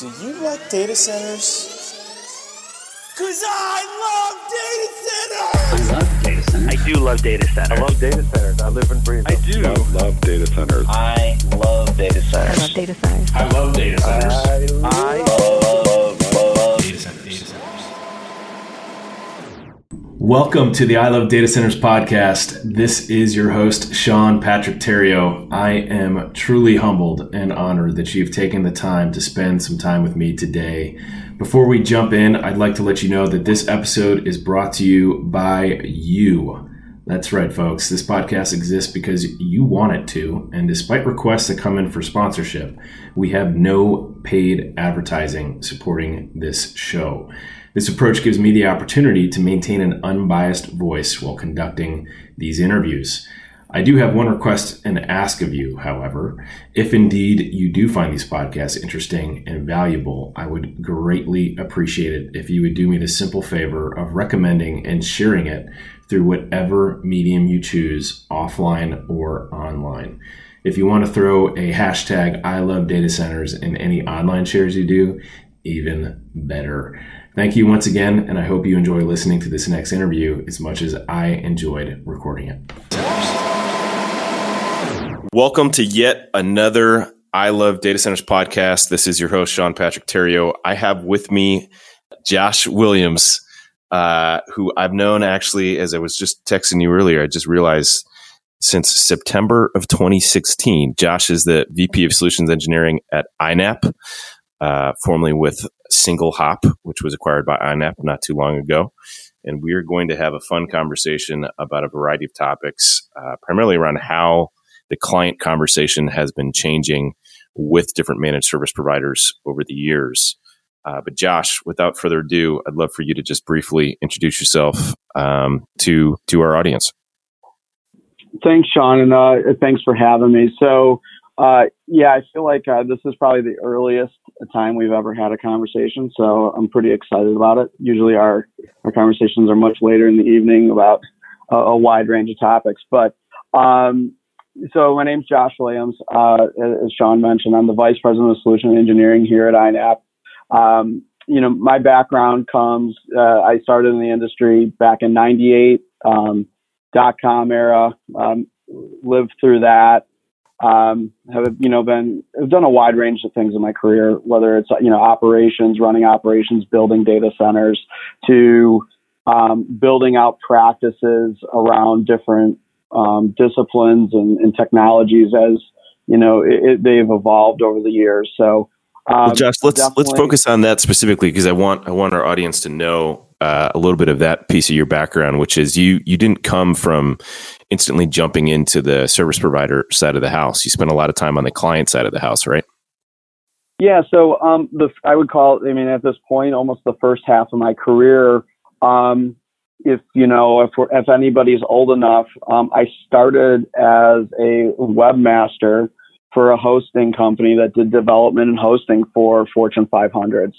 Do you like data centers? Cause I love data centers! I love data centers. I do love data centers. I love data centers. I live and breathe. I do. Love, love data centers. I love data centers. I love data centers. I love data centers. I, I love, love, love data centers. Data centers. Welcome to the I Love Data Centers podcast. This is your host, Sean Patrick Tario. I am truly humbled and honored that you've taken the time to spend some time with me today. Before we jump in, I'd like to let you know that this episode is brought to you by you. That's right, folks. This podcast exists because you want it to. And despite requests that come in for sponsorship, we have no paid advertising supporting this show. This approach gives me the opportunity to maintain an unbiased voice while conducting these interviews. I do have one request and ask of you, however. If indeed you do find these podcasts interesting and valuable, I would greatly appreciate it if you would do me the simple favor of recommending and sharing it through whatever medium you choose, offline or online. If you want to throw a hashtag I love data centers in any online shares you do, even better. Thank you once again, and I hope you enjoy listening to this next interview as much as I enjoyed recording it. Welcome to yet another I Love Data Centers podcast. This is your host, Sean Patrick Tario. I have with me Josh Williams, uh, who I've known actually, as I was just texting you earlier, I just realized since September of 2016. Josh is the VP of Solutions Engineering at INAP, uh, formerly with Single Hop, which was acquired by INAP not too long ago. And we are going to have a fun conversation about a variety of topics, uh, primarily around how the client conversation has been changing with different managed service providers over the years. Uh, but Josh, without further ado, I'd love for you to just briefly introduce yourself um, to to our audience. Thanks, Sean, and uh, thanks for having me. So, uh, yeah, I feel like uh, this is probably the earliest time we've ever had a conversation, so I'm pretty excited about it. Usually, our our conversations are much later in the evening about a, a wide range of topics, but um, so my name's Josh Williams. Uh, as Sean mentioned, I'm the vice president of solution engineering here at INAP. Um, you know, my background comes. Uh, I started in the industry back in '98, um, dot com era. Um, lived through that. Um, have you know been have done a wide range of things in my career, whether it's you know operations, running operations, building data centers, to um, building out practices around different um, disciplines and, and, technologies as you know it, it, they've evolved over the years. So, um, well, Josh, let's let's focus on that specifically because I want I want our audience to know uh, a little bit of that piece of your background, which is you you didn't come from instantly jumping into the service provider side of the house. You spent a lot of time on the client side of the house, right? Yeah. So, um, the I would call I mean at this point almost the first half of my career. Um, if you know if if anybody's old enough, um, I started as a webmaster for a hosting company that did development and hosting for Fortune 500s.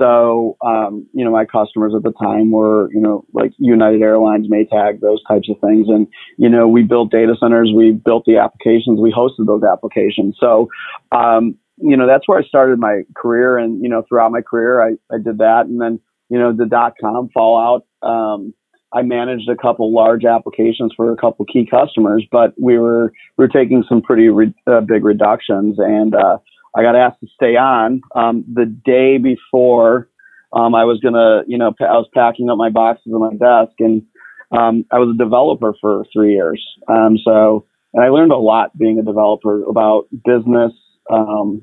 So um, you know my customers at the time were you know like United Airlines, Maytag, those types of things, and you know we built data centers, we built the applications, we hosted those applications. So um, you know that's where I started my career, and you know throughout my career I I did that, and then you know, the dot com fallout. Um, I managed a couple large applications for a couple key customers, but we were we were taking some pretty re- uh, big reductions, and uh, I got asked to stay on um, the day before um, I was gonna, you know, I was packing up my boxes on my desk, and um, I was a developer for three years. Um, so, and I learned a lot being a developer about business, um,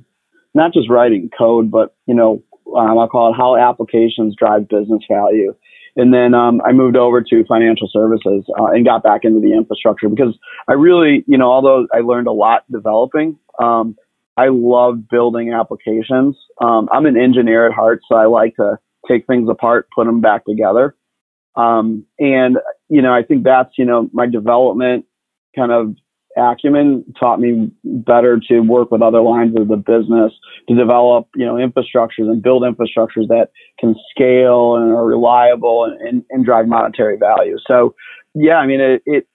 not just writing code, but you know, um, I'll call it how applications drive business value. And then um, I moved over to financial services uh, and got back into the infrastructure because I really, you know, although I learned a lot developing, um, I love building applications. Um, I'm an engineer at heart, so I like to take things apart, put them back together. Um, and, you know, I think that's, you know, my development kind of acumen taught me better to work with other lines of the business to develop, you know, infrastructures and build infrastructures that can scale and are reliable and, and, and drive monetary value. So, yeah, I mean, it, it,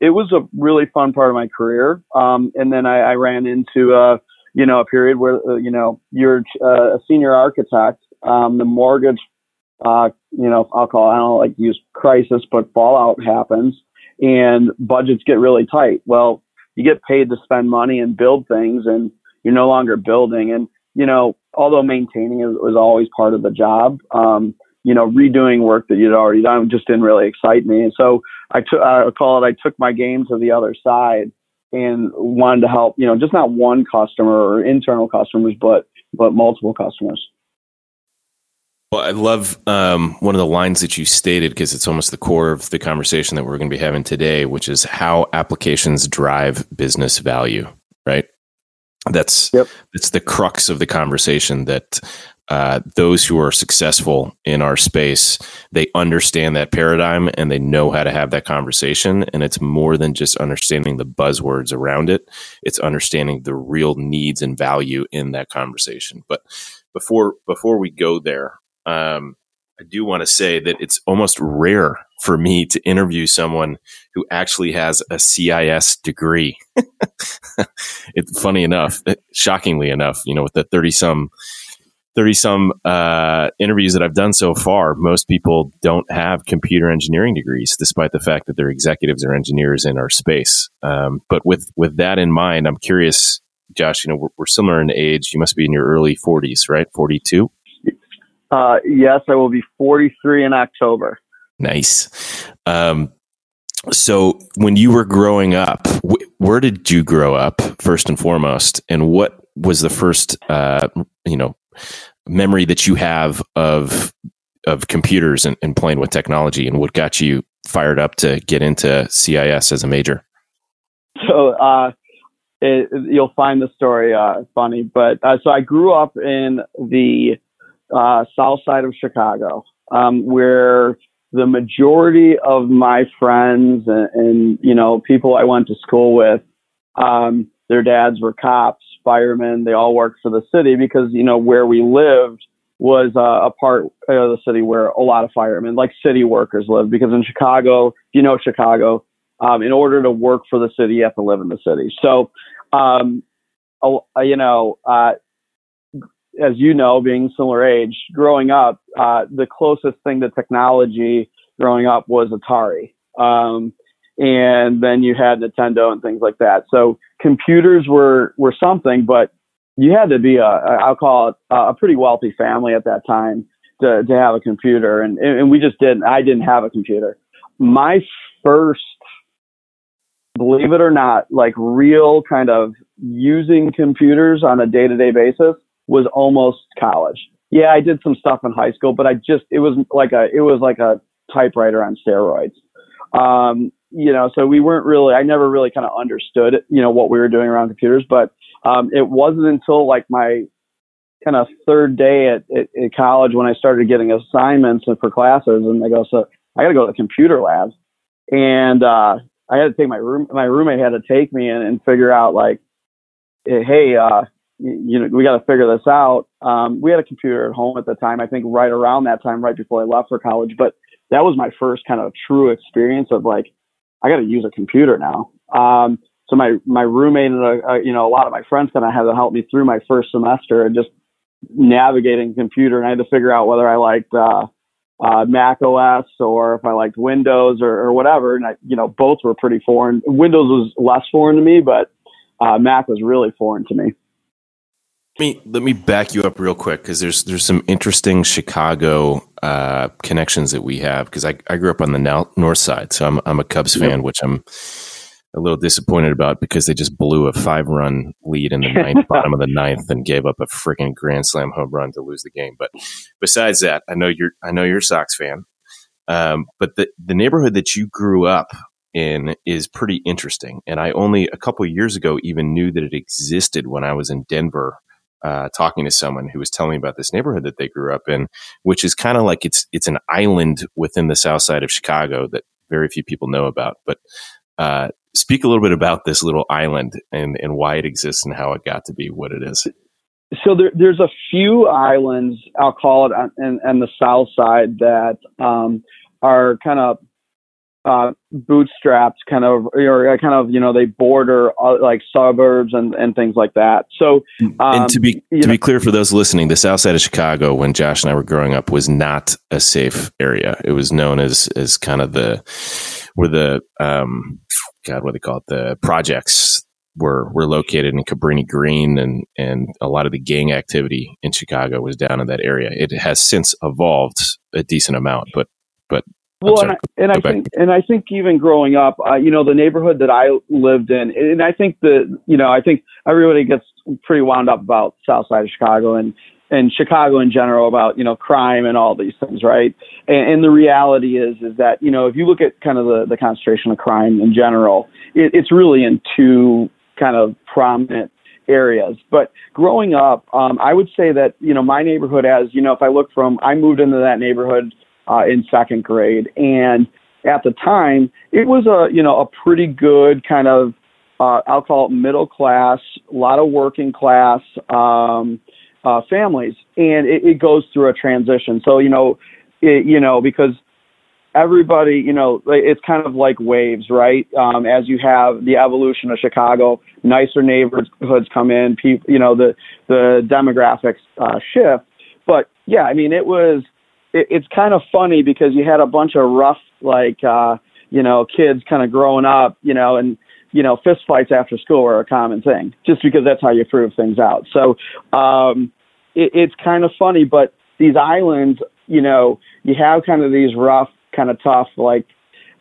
it was a really fun part of my career. Um, and then I, I ran into, uh, you know, a period where, uh, you know, you're uh, a senior architect, um, the mortgage, uh, you know, I'll call, I don't like use crisis, but fallout happens and budgets get really tight. Well, you get paid to spend money and build things and you're no longer building. And, you know, although maintaining it was always part of the job, um, you know, redoing work that you'd already done just didn't really excite me. And so I took, I call it, I took my game to the other side and wanted to help, you know, just not one customer or internal customers, but, but multiple customers. Well, I love um, one of the lines that you stated because it's almost the core of the conversation that we're going to be having today, which is how applications drive business value. Right. That's yep. that's the crux of the conversation. That uh, those who are successful in our space they understand that paradigm and they know how to have that conversation. And it's more than just understanding the buzzwords around it; it's understanding the real needs and value in that conversation. But before before we go there, um, I do want to say that it's almost rare for me to interview someone who actually has a CIS degree. it's funny enough, shockingly enough, you know, with the 30 some 30 some uh, interviews that I've done so far, most people don't have computer engineering degrees, despite the fact that they're executives or engineers in our space. Um, but with, with that in mind, I'm curious, Josh, you know, we're, we're similar in age. You must be in your early 40s, right? 42? Uh, yes, I will be 43 in October. Nice. Um, so, when you were growing up, wh- where did you grow up first and foremost, and what was the first, uh, you know, memory that you have of of computers and, and playing with technology, and what got you fired up to get into CIS as a major? So, uh, it, you'll find the story uh, funny, but uh, so I grew up in the uh, south side of Chicago, um, where the majority of my friends and, and, you know people I went to school with, um, their dads were cops, firemen. They all worked for the city because you know where we lived was uh, a part of the city where a lot of firemen, like city workers, live. Because in Chicago, you know Chicago, um, in order to work for the city, you have to live in the city. So, um, you know, uh, as you know, being similar age, growing up, uh, the closest thing to technology growing up was Atari. Um, and then you had Nintendo and things like that. So computers were, were something, but you had to be a, I'll call it a pretty wealthy family at that time to, to have a computer. And, and we just didn't, I didn't have a computer. My first, believe it or not, like real kind of using computers on a day to day basis was almost college. Yeah, I did some stuff in high school, but I just it was like a it was like a typewriter on steroids. Um, you know, so we weren't really I never really kind of understood you know what we were doing around computers, but um, it wasn't until like my kind of third day at, at, at, college when I started getting assignments for classes, and they go, so I got to go to the computer lab, and uh, I had to take my room. My roommate had to take me and, and figure out like, hey, uh, you know, we got to figure this out. Um, we had a computer at home at the time. I think right around that time, right before I left for college. But that was my first kind of true experience of like, I got to use a computer now. Um, so my my roommate and a, uh, you know a lot of my friends kind of had to help me through my first semester and just navigating computer. And I had to figure out whether I liked uh, uh, Mac OS or if I liked Windows or, or whatever. And I, you know, both were pretty foreign. Windows was less foreign to me, but uh, Mac was really foreign to me. Let me let me back you up real quick because there's there's some interesting Chicago uh, connections that we have because I, I grew up on the north side, so I'm I'm a Cubs fan, which I'm a little disappointed about because they just blew a five run lead in the ninth, bottom of the ninth, and gave up a freaking grand slam home run to lose the game. But besides that, I know you're I know you're a Sox fan, um, but the the neighborhood that you grew up in is pretty interesting, and I only a couple years ago even knew that it existed when I was in Denver uh, talking to someone who was telling me about this neighborhood that they grew up in, which is kind of like it's it's an island within the south side of Chicago that very few people know about. But uh, speak a little bit about this little island and, and why it exists and how it got to be what it is. So there, there's a few islands, I'll call it, on, on, on the south side that um, are kind of uh, bootstrapped kind of, or kind of, you know, they border uh, like suburbs and, and things like that. So, um, and to be to know- be clear for those listening, the south side of Chicago, when Josh and I were growing up, was not a safe area. It was known as as kind of the where the um, God, what do they call it? The projects were were located in Cabrini Green, and and a lot of the gang activity in Chicago was down in that area. It has since evolved a decent amount, but but Well, and I, and I think, and I think even growing up, uh, you know, the neighborhood that I lived in, and I think that, you know, I think everybody gets pretty wound up about South Side of Chicago and and Chicago in general about you know crime and all these things, right? And, and the reality is, is that you know, if you look at kind of the the concentration of crime in general, it, it's really in two kind of prominent areas. But growing up, um, I would say that you know my neighborhood as you know if I look from I moved into that neighborhood uh, in second grade, and at the time it was a you know a pretty good kind of uh, I'll call it middle class, a lot of working class um, uh, families, and it, it goes through a transition. So you know, it, you know because everybody, you know, it's kind of like waves, right? Um, as you have the evolution of Chicago, nicer neighborhoods come in, people, you know, the the demographics uh, shift. But yeah, I mean, it was. It, it's kind of funny because you had a bunch of rough, like, uh, you know, kids kind of growing up, you know, and you know, fist fights after school were a common thing, just because that's how you prove things out. So um, it, it's kind of funny, but these islands, you know, you have kind of these rough, kind of tough, like,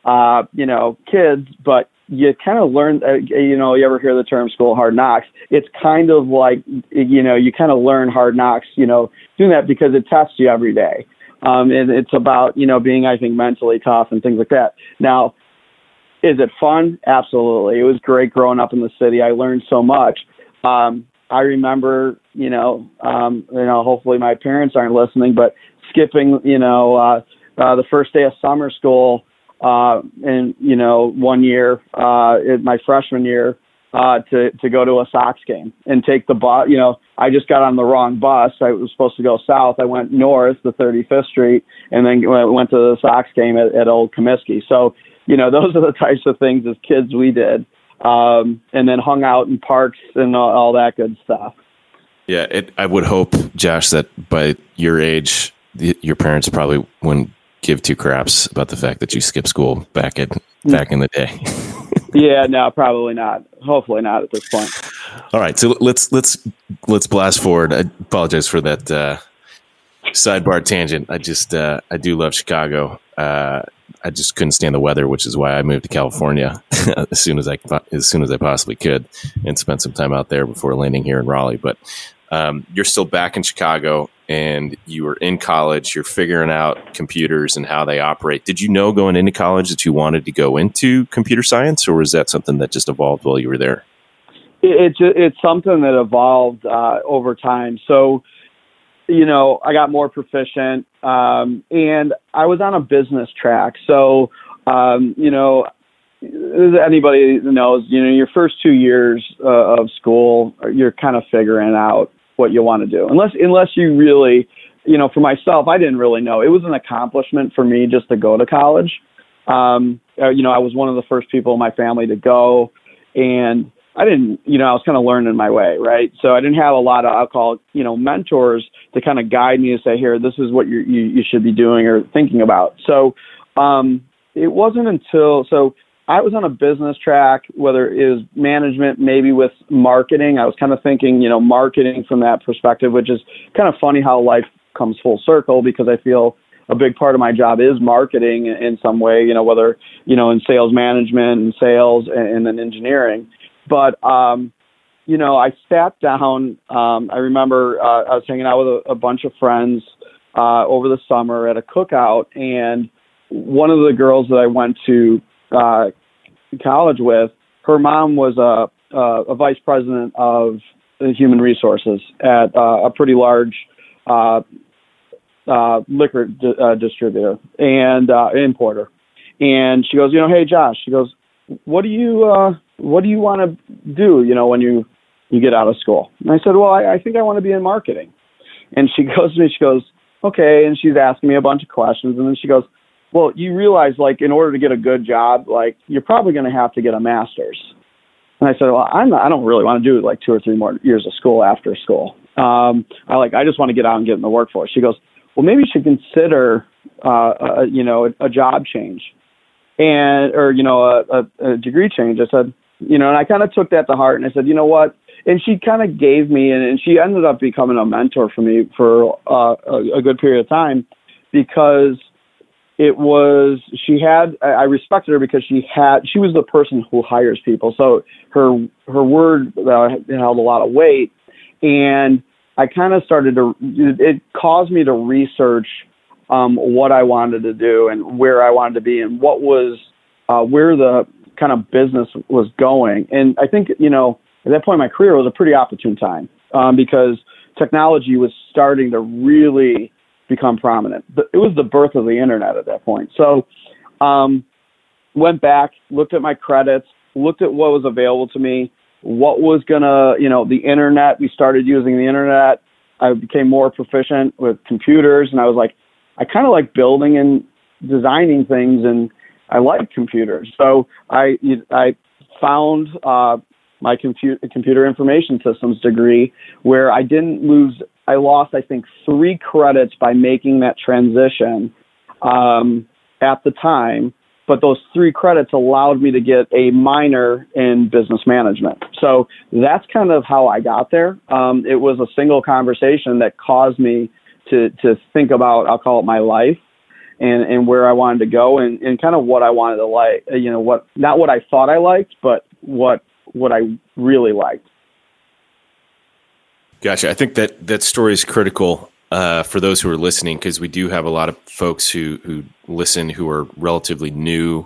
uh, you know, kids, but you kind of learn, uh, you know, you ever hear the term school hard knocks? It's kind of like, you know, you kind of learn hard knocks, you know, doing that because it tests you every day. Um, and it's about, you know, being, I think, mentally tough and things like that. Now, is it fun? Absolutely. It was great growing up in the city. I learned so much. Um, I remember, you know, um, you know, hopefully my parents aren't listening, but skipping, you know, uh, uh, the first day of summer school, uh, and you know, one year, uh, in my freshman year, uh, to to go to a Sox game and take the bus. You know, I just got on the wrong bus. I was supposed to go south. I went north, the 35th Street, and then went to the Sox game at, at Old Comiskey. So, you know, those are the types of things as kids we did, um, and then hung out in parks and all, all that good stuff. Yeah, it, I would hope, Josh, that by your age, the, your parents probably wouldn't give two craps about the fact that you skipped school back in back in the day. Yeah, no, probably not. Hopefully not at this point. All right, so let's let's let's blast forward. I apologize for that uh, sidebar tangent. I just uh, I do love Chicago. Uh, I just couldn't stand the weather, which is why I moved to California as soon as I as soon as I possibly could, and spent some time out there before landing here in Raleigh. But um, you're still back in Chicago, and you were in college. You're figuring out computers and how they operate. Did you know going into college that you wanted to go into computer science, or was that something that just evolved while you were there? It's it's something that evolved uh, over time. So, you know, I got more proficient, um, and I was on a business track. So, um, you know, anybody knows, you know, your first two years uh, of school, you're kind of figuring out what you want to do. Unless unless you really, you know, for myself, I didn't really know. It was an accomplishment for me just to go to college. Um, uh, you know, I was one of the first people in my family to go, and I didn't, you know, I was kind of learning my way, right? So I didn't have a lot of, I'll call you know, mentors to kind of guide me to say, here, this is what you you should be doing or thinking about. So um, it wasn't until so I was on a business track, whether it was management, maybe with marketing. I was kind of thinking, you know, marketing from that perspective, which is kind of funny how life comes full circle because I feel a big part of my job is marketing in some way, you know, whether, you know, in sales management and sales and, and then engineering. But, um, you know, I sat down. Um, I remember uh, I was hanging out with a, a bunch of friends uh, over the summer at a cookout, and one of the girls that I went to uh, college with, her mom was a, a, a vice president of human resources at uh, a pretty large uh, uh, liquor di- uh, distributor and uh, importer. And she goes, you know, hey Josh, she goes, what do you uh, what do you want to do? You know, when you you get out of school. And I said, well, I, I think I want to be in marketing. And she goes to me, she goes, okay. And she's asking me a bunch of questions, and then she goes, well, you realize like in order to get a good job, like you're probably going to have to get a master's. And I said, well, I'm not, I don't really want to do like two or three more years of school after school. Um, I like, I just want to get out and get in the workforce. She goes, well, maybe you should consider, uh, a, you know, a, a job change and, or, you know, a, a, a degree change. I said, you know, and I kind of took that to heart and I said, you know what? And she kind of gave me, and, and she ended up becoming a mentor for me for uh, a, a good period of time because it was she had I respected her because she had she was the person who hires people, so her her word uh, held a lot of weight, and I kind of started to it caused me to research um, what I wanted to do and where I wanted to be and what was uh, where the kind of business was going, and I think you know at that point in my career was a pretty opportune time um, because technology was starting to really become prominent. It was the birth of the internet at that point. So, um, went back, looked at my credits, looked at what was available to me, what was gonna, you know, the internet. We started using the internet. I became more proficient with computers, and I was like, I kind of like building and designing things, and I like computers. So I I found uh, my computer computer information systems degree where I didn't lose I lost I think three credits by making that transition um, at the time but those three credits allowed me to get a minor in business management so that's kind of how I got there um, it was a single conversation that caused me to to think about I'll call it my life and and where I wanted to go and, and kind of what I wanted to like you know what not what I thought I liked but what what I really liked. Gotcha. I think that that story is critical uh, for those who are listening because we do have a lot of folks who who listen who are relatively new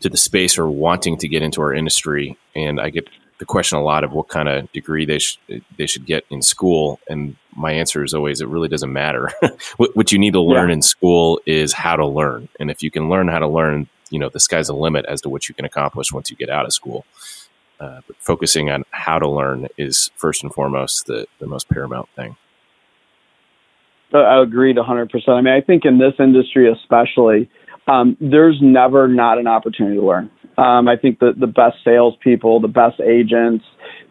to the space or wanting to get into our industry, and I get the question a lot of what kind of degree they sh- they should get in school, and my answer is always it really doesn't matter. what, what, you need to learn yeah. in school is how to learn, and if you can learn how to learn, you know the sky's the limit as to what you can accomplish once you get out of school. Uh, but focusing on how to learn is first and foremost the, the most paramount thing. I agreed 100%. I mean, I think in this industry, especially, um, there's never not an opportunity to learn. Um, I think that the best salespeople, the best agents,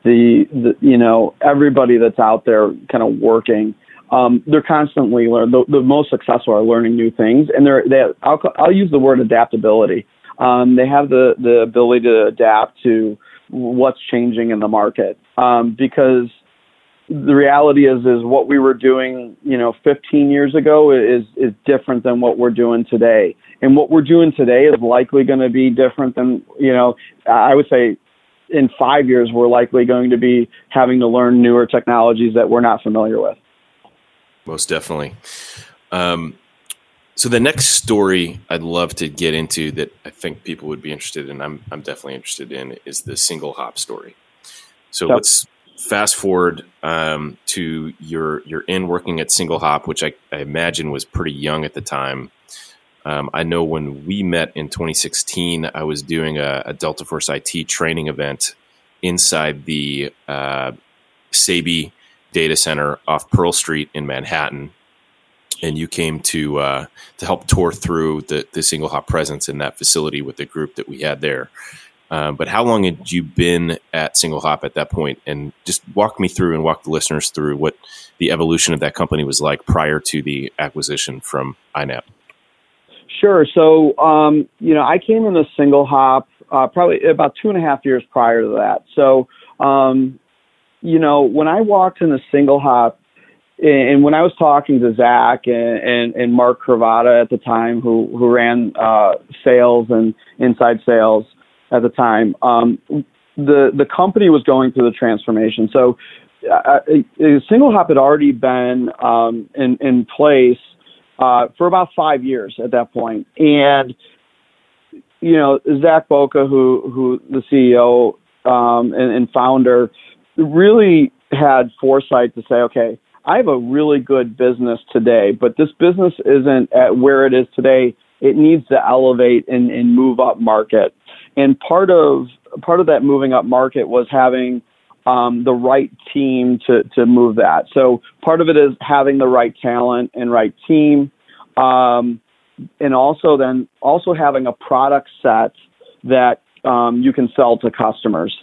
the, the you know everybody that's out there kind of working, um, they're constantly learning. The, the, most successful are learning new things, and they're they. I'll, I'll use the word adaptability. Um, they have the the ability to adapt to what's changing in the market. Um, because the reality is is what we were doing you know 15 years ago is is different than what we're doing today. And what we're doing today is likely going to be different than you know i would say in 5 years we're likely going to be having to learn newer technologies that we're not familiar with. Most definitely. Um, so the next story I'd love to get into that I think people would be interested in, I'm I'm definitely interested in, is the single hop story. So yep. let's fast forward um, to your your in working at single hop, which I, I imagine was pretty young at the time. Um, I know when we met in 2016, I was doing a, a Delta Force IT training event inside the uh, Sabey data center off Pearl Street in Manhattan and you came to uh, to help tour through the, the single hop presence in that facility with the group that we had there. Um, but how long had you been at Single Hop at that point? And just walk me through and walk the listeners through what the evolution of that company was like prior to the acquisition from iNAP. Sure. So, um, you know, I came into Single Hop uh, probably about two and a half years prior to that. So, um, you know, when I walked into Single Hop, and when I was talking to Zach and, and, and Mark Cravata at the time, who who ran uh, sales and inside sales at the time, um, the the company was going through the transformation. So, uh, uh Single Hop had already been um, in in place uh, for about five years at that point, and you know Zak Boca, who who the CEO um, and, and founder, really had foresight to say, okay I have a really good business today, but this business isn't at where it is today. It needs to elevate and, and move up market. And part of part of that moving up market was having um, the right team to to move that. So part of it is having the right talent and right team. Um, and also then also having a product set that um, you can sell to customers.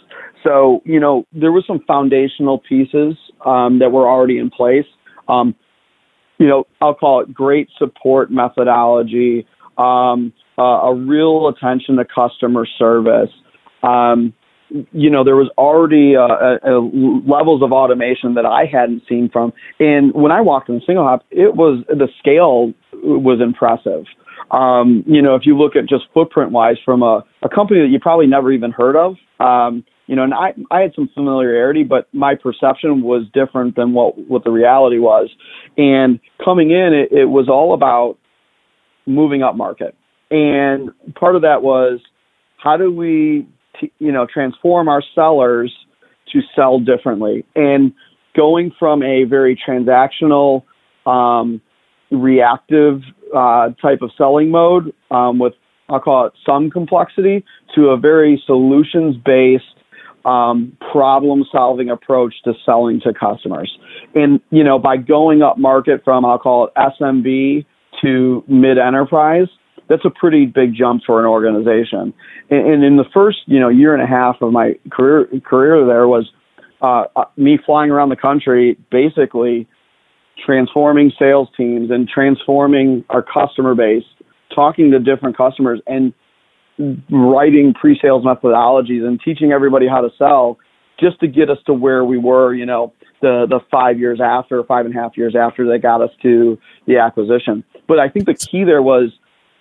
So you know there were some foundational pieces um, that were already in place. Um, you know I'll call it great support methodology, um, uh, a real attention to customer service. Um, you know, there was already uh, levels of automation that I hadn't seen from. And when I walked in single hop, it was the scale was impressive. Um, you know, if you look at just footprint wise from a, a company that you probably never even heard of, um, you know, and I, I had some familiarity, but my perception was different than what, what the reality was. And coming in, it, it was all about moving up market. And part of that was how do we you know transform our sellers to sell differently and going from a very transactional um, reactive uh, type of selling mode um, with I'll call it some complexity to a very solutions based um, problem solving approach to selling to customers. And, you know, by going up market from, I'll call it SMB to mid enterprise, that's a pretty big jump for an organization. And, and in the first, you know, year and a half of my career career there was uh, uh, me flying around the country, basically transforming sales teams and transforming our customer base, talking to different customers, and writing pre-sales methodologies and teaching everybody how to sell just to get us to where we were, you know, the the five years after, five and a half years after they got us to the acquisition. But I think the key there was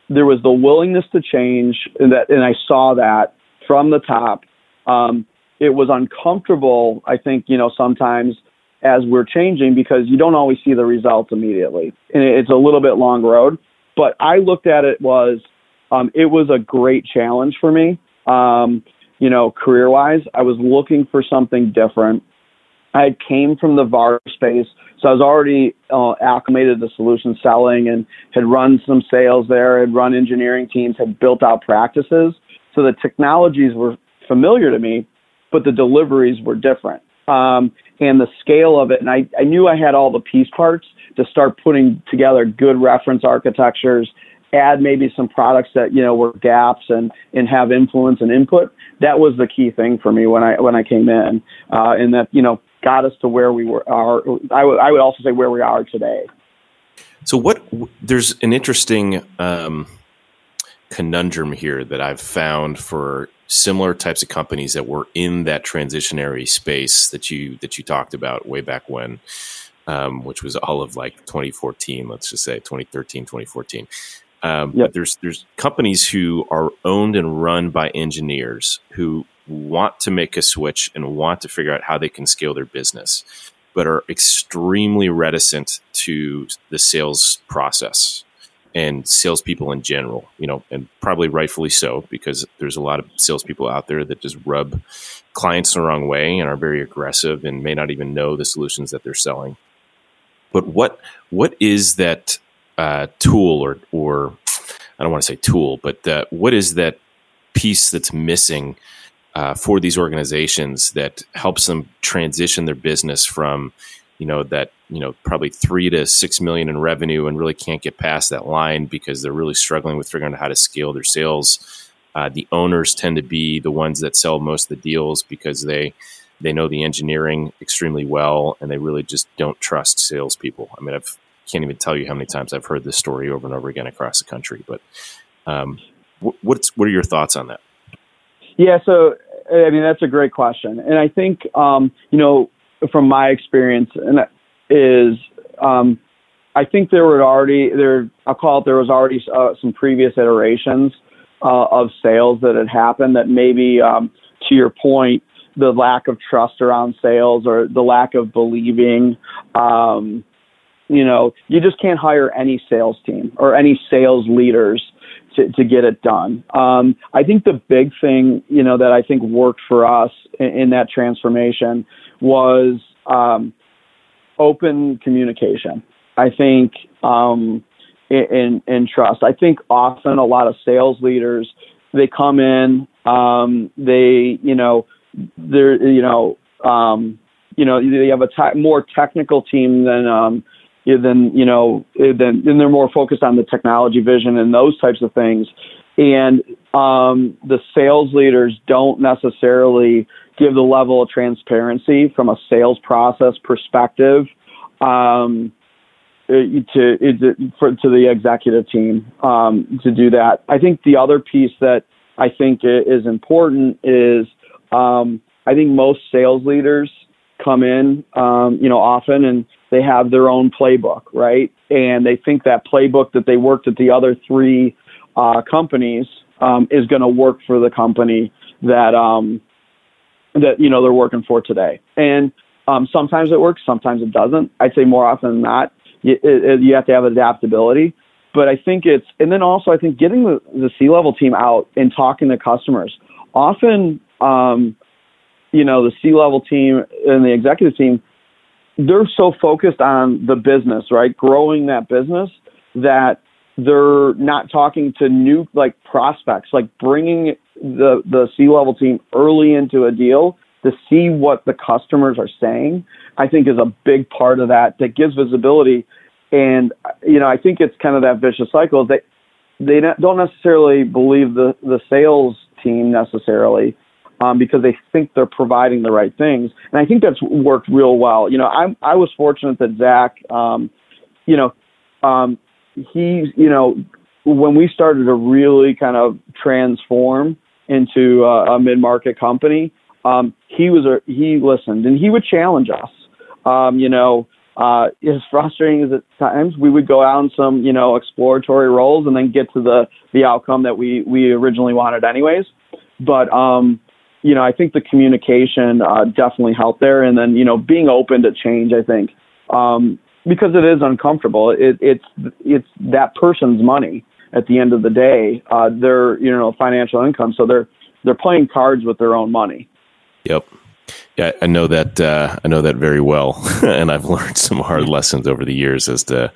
there was the willingness to change, and that, and I saw that from the top. Um, it was uncomfortable, I think, you know, sometimes as we're changing because you don't always see the results immediately, and it's a little bit long road. But I looked at it was, um, it was a great challenge for me. Um, you know, career wise, I was looking for something different. I came from the VAR space, so I was already uh, acclimated to solution selling and had run some sales there, had run engineering teams, had built out practices. So the technologies were familiar to me, but the deliveries were different. Um, and the scale of it, and I, I knew I had all the piece parts to start putting together good reference architectures, add maybe some products that you know were gaps and and have influence and input. That was the key thing for me when I when I came in, uh, and that you know got us to where we were are I would I would also say where we are today. So what there's an interesting um, conundrum here that I've found for similar types of companies that were in that transitionary space that you that you talked about way back when um, which was all of like 2014 let's just say 2013 2014 um, yep. there's there's companies who are owned and run by engineers who want to make a switch and want to figure out how they can scale their business, but are extremely reticent to the sales process and salespeople in general. You know, and probably rightfully so because there's a lot of salespeople out there that just rub clients the wrong way and are very aggressive and may not even know the solutions that they're selling. But what what is that uh, tool or or I don't want to say tool, but uh, what is that piece that's missing uh, for these organizations that helps them transition their business from you know that you know probably three to six million in revenue and really can't get past that line because they're really struggling with figuring out how to scale their sales uh, the owners tend to be the ones that sell most of the deals because they they know the engineering extremely well and they really just don't trust salespeople. I mean, I can't even tell you how many times I've heard this story over and over again across the country. But um, what's what are your thoughts on that? Yeah, so I mean, that's a great question, and I think um, you know from my experience, and is um, I think there were already there. I'll call it there was already uh, some previous iterations uh, of sales that had happened that maybe um, to your point, the lack of trust around sales or the lack of believing. Um, you know, you just can't hire any sales team or any sales leaders to, to get it done. Um, I think the big thing, you know, that I think worked for us in, in that transformation was um, open communication. I think um, in, in trust. I think often a lot of sales leaders they come in, um, they you know they're you know um, you know they have a te- more technical team than um, then you know, eh, then then they're more focused on the technology vision and those types of things. And um, the sales leaders don't necessarily give the level of transparency from a sales process perspective um, eh, to, to for, to the executive team um, to do that. I think the other piece that I think is important is um, I think most sales leaders come in, um, you know, often and they have their own playbook, right? And they think that playbook that they worked at the other three uh, companies um, is going to work for the company that um, that you know they're working for today. And um, sometimes it works, sometimes it doesn't. I'd say more often than not, you, it, you have to have adaptability. But I think it's, and then also I think getting the, the C level team out and talking to customers. Often, um, you know, the C level team and the executive team, they're so focused on the business, right? Growing that business that they're not talking to new like prospects, like bringing the the C level team early into a deal to see what the customers are saying. I think is a big part of that that gives visibility. And you know, I think it's kind of that vicious cycle. They they don't necessarily believe the the sales team necessarily um, because they think they're providing the right things. And I think that's worked real well. You know, I I was fortunate that Zach, um, you know, um, you know, when we started to really kind of transform into a, a mid-market company, um, he was a, he listened and he would challenge us. Um, you know, uh, as frustrating as at times, we would go out on some, you know, exploratory roles and then get to the the outcome that we we originally wanted, anyways. But um, you know, I think the communication uh, definitely helped there, and then you know, being open to change. I think um, because it is uncomfortable. It, it's it's that person's money at the end of the day. Uh, their you know financial income, so they're they're playing cards with their own money. Yep. Yeah, I know that. Uh, I know that very well, and I've learned some hard lessons over the years as to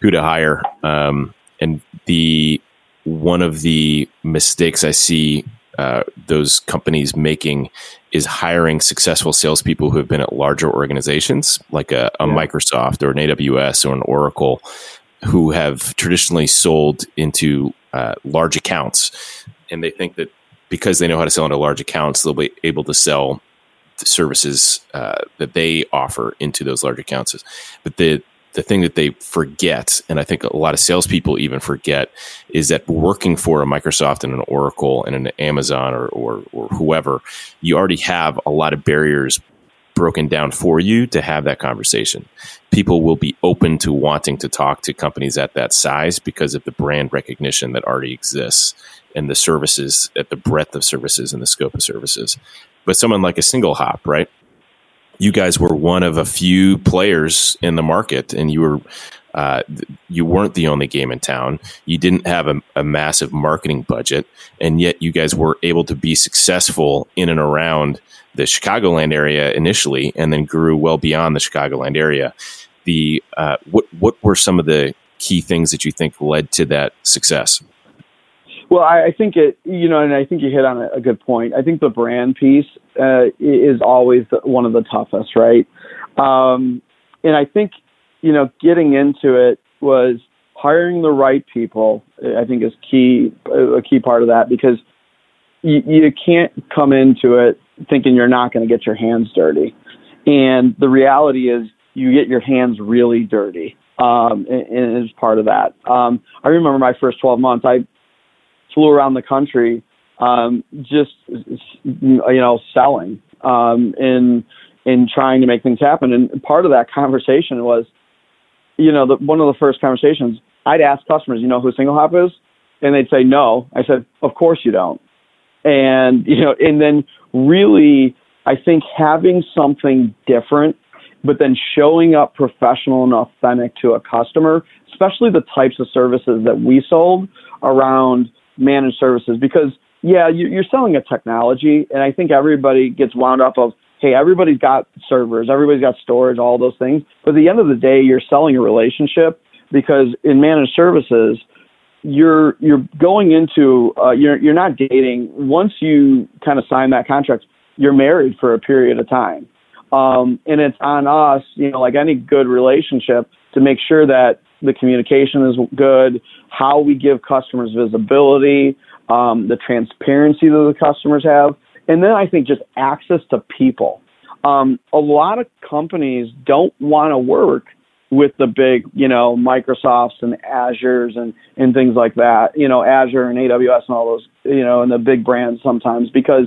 who to hire. Um, and the one of the mistakes I see uh, those companies making is hiring successful salespeople who have been at larger organizations like a, a yeah. Microsoft or an AWS or an Oracle, who have traditionally sold into uh, large accounts, and they think that because they know how to sell into large accounts, they'll be able to sell the services uh, that they offer into those large accounts. But the the thing that they forget, and I think a lot of salespeople even forget, is that working for a Microsoft and an Oracle and an Amazon or, or, or whoever, you already have a lot of barriers broken down for you to have that conversation. People will be open to wanting to talk to companies at that size because of the brand recognition that already exists and the services, at the breadth of services and the scope of services. But someone like a single hop, right? You guys were one of a few players in the market, and you were uh, you weren't the only game in town. You didn't have a, a, massive marketing budget, and yet you guys were able to be successful in and around the Chicagoland area initially, and then grew well beyond the Chicagoland area. The uh, what what were some of the key things that you think led to that success? Well, I, I think it, you know, and I think you hit on a, a good point. I think the brand piece uh, is always one of the toughest, right? Um, and I think, you know, getting into it was hiring the right people. I think is key, a key part of that because you, you can't come into it thinking you're not going to get your hands dirty. And the reality is, you get your hands really dirty um, and, and as part of that. Um, I remember my first 12 months. I flew around the country um, just you know selling um, and and trying to make things happen. And part of that conversation was, you know, the, one of the first conversations I'd ask customers, you know, who SingleHop is, and they'd say no. I said, of course you don't. And you know, and then really, I think having something different, but then showing up professional and authentic to a customer, especially the types of services that we sold around managed services because yeah, you're selling a technology, and I think everybody gets wound up of hey, everybody's got servers, everybody's got storage, all those things. But at the end of the day, you're selling a relationship because in managed services, you're you're going into uh, you're you're not dating. Once you kind of sign that contract, you're married for a period of time, um, and it's on us. You know, like any good relationship, to make sure that the communication is good, how we give customers visibility, um, the transparency that the customers have, and then I think just access to people. Um, a lot of companies don't want to work with the big, you know, Microsofts and Azures and, and things like that, you know, Azure and AWS and all those, you know, and the big brands sometimes because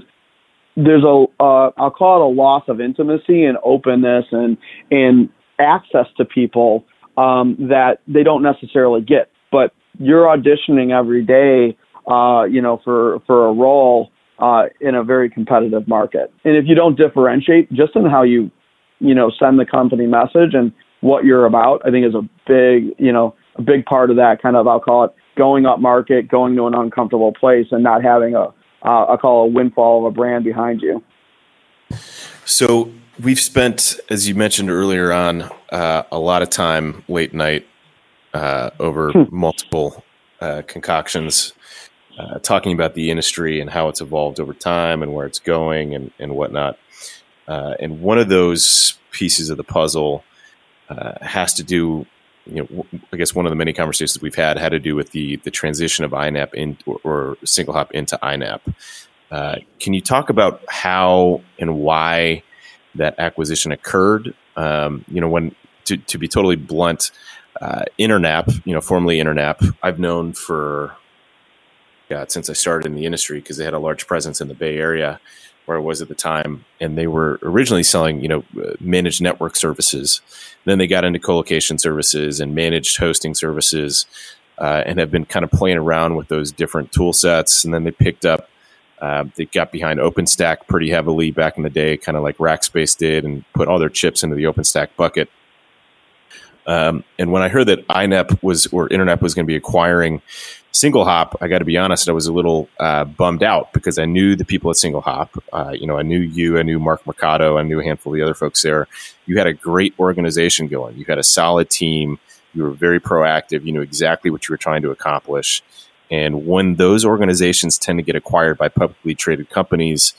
there's a, uh, I'll call it a loss of intimacy and openness and, and access to people um, that they don't necessarily get. But you're auditioning every day, uh, you know, for, for a role uh, in a very competitive market. And if you don't differentiate just in how you, you know, send the company message and what you're about, I think is a big, you know, a big part of that kind of, I'll call it going up market, going to an uncomfortable place and not having a, uh, I'll call a windfall of a brand behind you. So we've spent, as you mentioned earlier on, uh, a lot of time late night uh, over hmm. multiple uh, concoctions, uh, talking about the industry and how it's evolved over time and where it's going and, and whatnot. Uh, and one of those pieces of the puzzle uh, has to do, you know, I guess one of the many conversations we've had had to do with the the transition of INAP in or, or SingleHop into INAP. Uh, can you talk about how and why that acquisition occurred? Um, you know, when to, to be totally blunt, uh, Internap, you know, formerly Internap, I've known for God since I started in the industry because they had a large presence in the Bay Area where I was at the time, and they were originally selling, you know, uh, managed network services. Then they got into colocation services and managed hosting services, uh, and have been kind of playing around with those different tool sets. And then they picked up, uh, they got behind OpenStack pretty heavily back in the day, kind of like Rackspace did, and put all their chips into the OpenStack bucket. Um, and when I heard that INAP was or Internap was going to be acquiring SingleHop, I got to be honest, I was a little uh, bummed out because I knew the people at SingleHop. Uh, you know, I knew you, I knew Mark Mercado, I knew a handful of the other folks there. You had a great organization going. You had a solid team. You were very proactive. You knew exactly what you were trying to accomplish. And when those organizations tend to get acquired by publicly traded companies,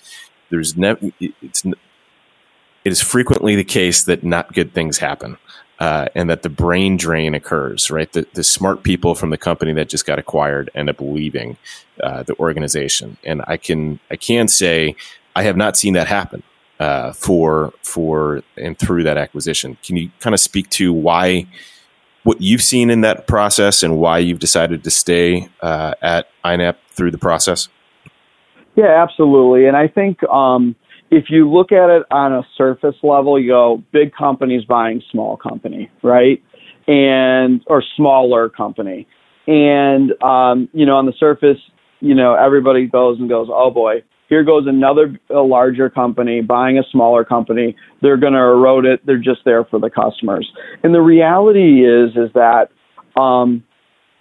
there's never it's it is frequently the case that not good things happen uh, and that the brain drain occurs, right? The, the smart people from the company that just got acquired end up leaving uh, the organization. And I can, I can say I have not seen that happen uh, for, for, and through that acquisition. Can you kind of speak to why, what you've seen in that process and why you've decided to stay uh, at INAP through the process? Yeah, absolutely. And I think, um, if you look at it on a surface level, you go big companies buying small company, right? And or smaller company. And um, you know, on the surface, you know, everybody goes and goes, oh boy, here goes another larger company buying a smaller company. They're going to erode it. They're just there for the customers. And the reality is, is that um,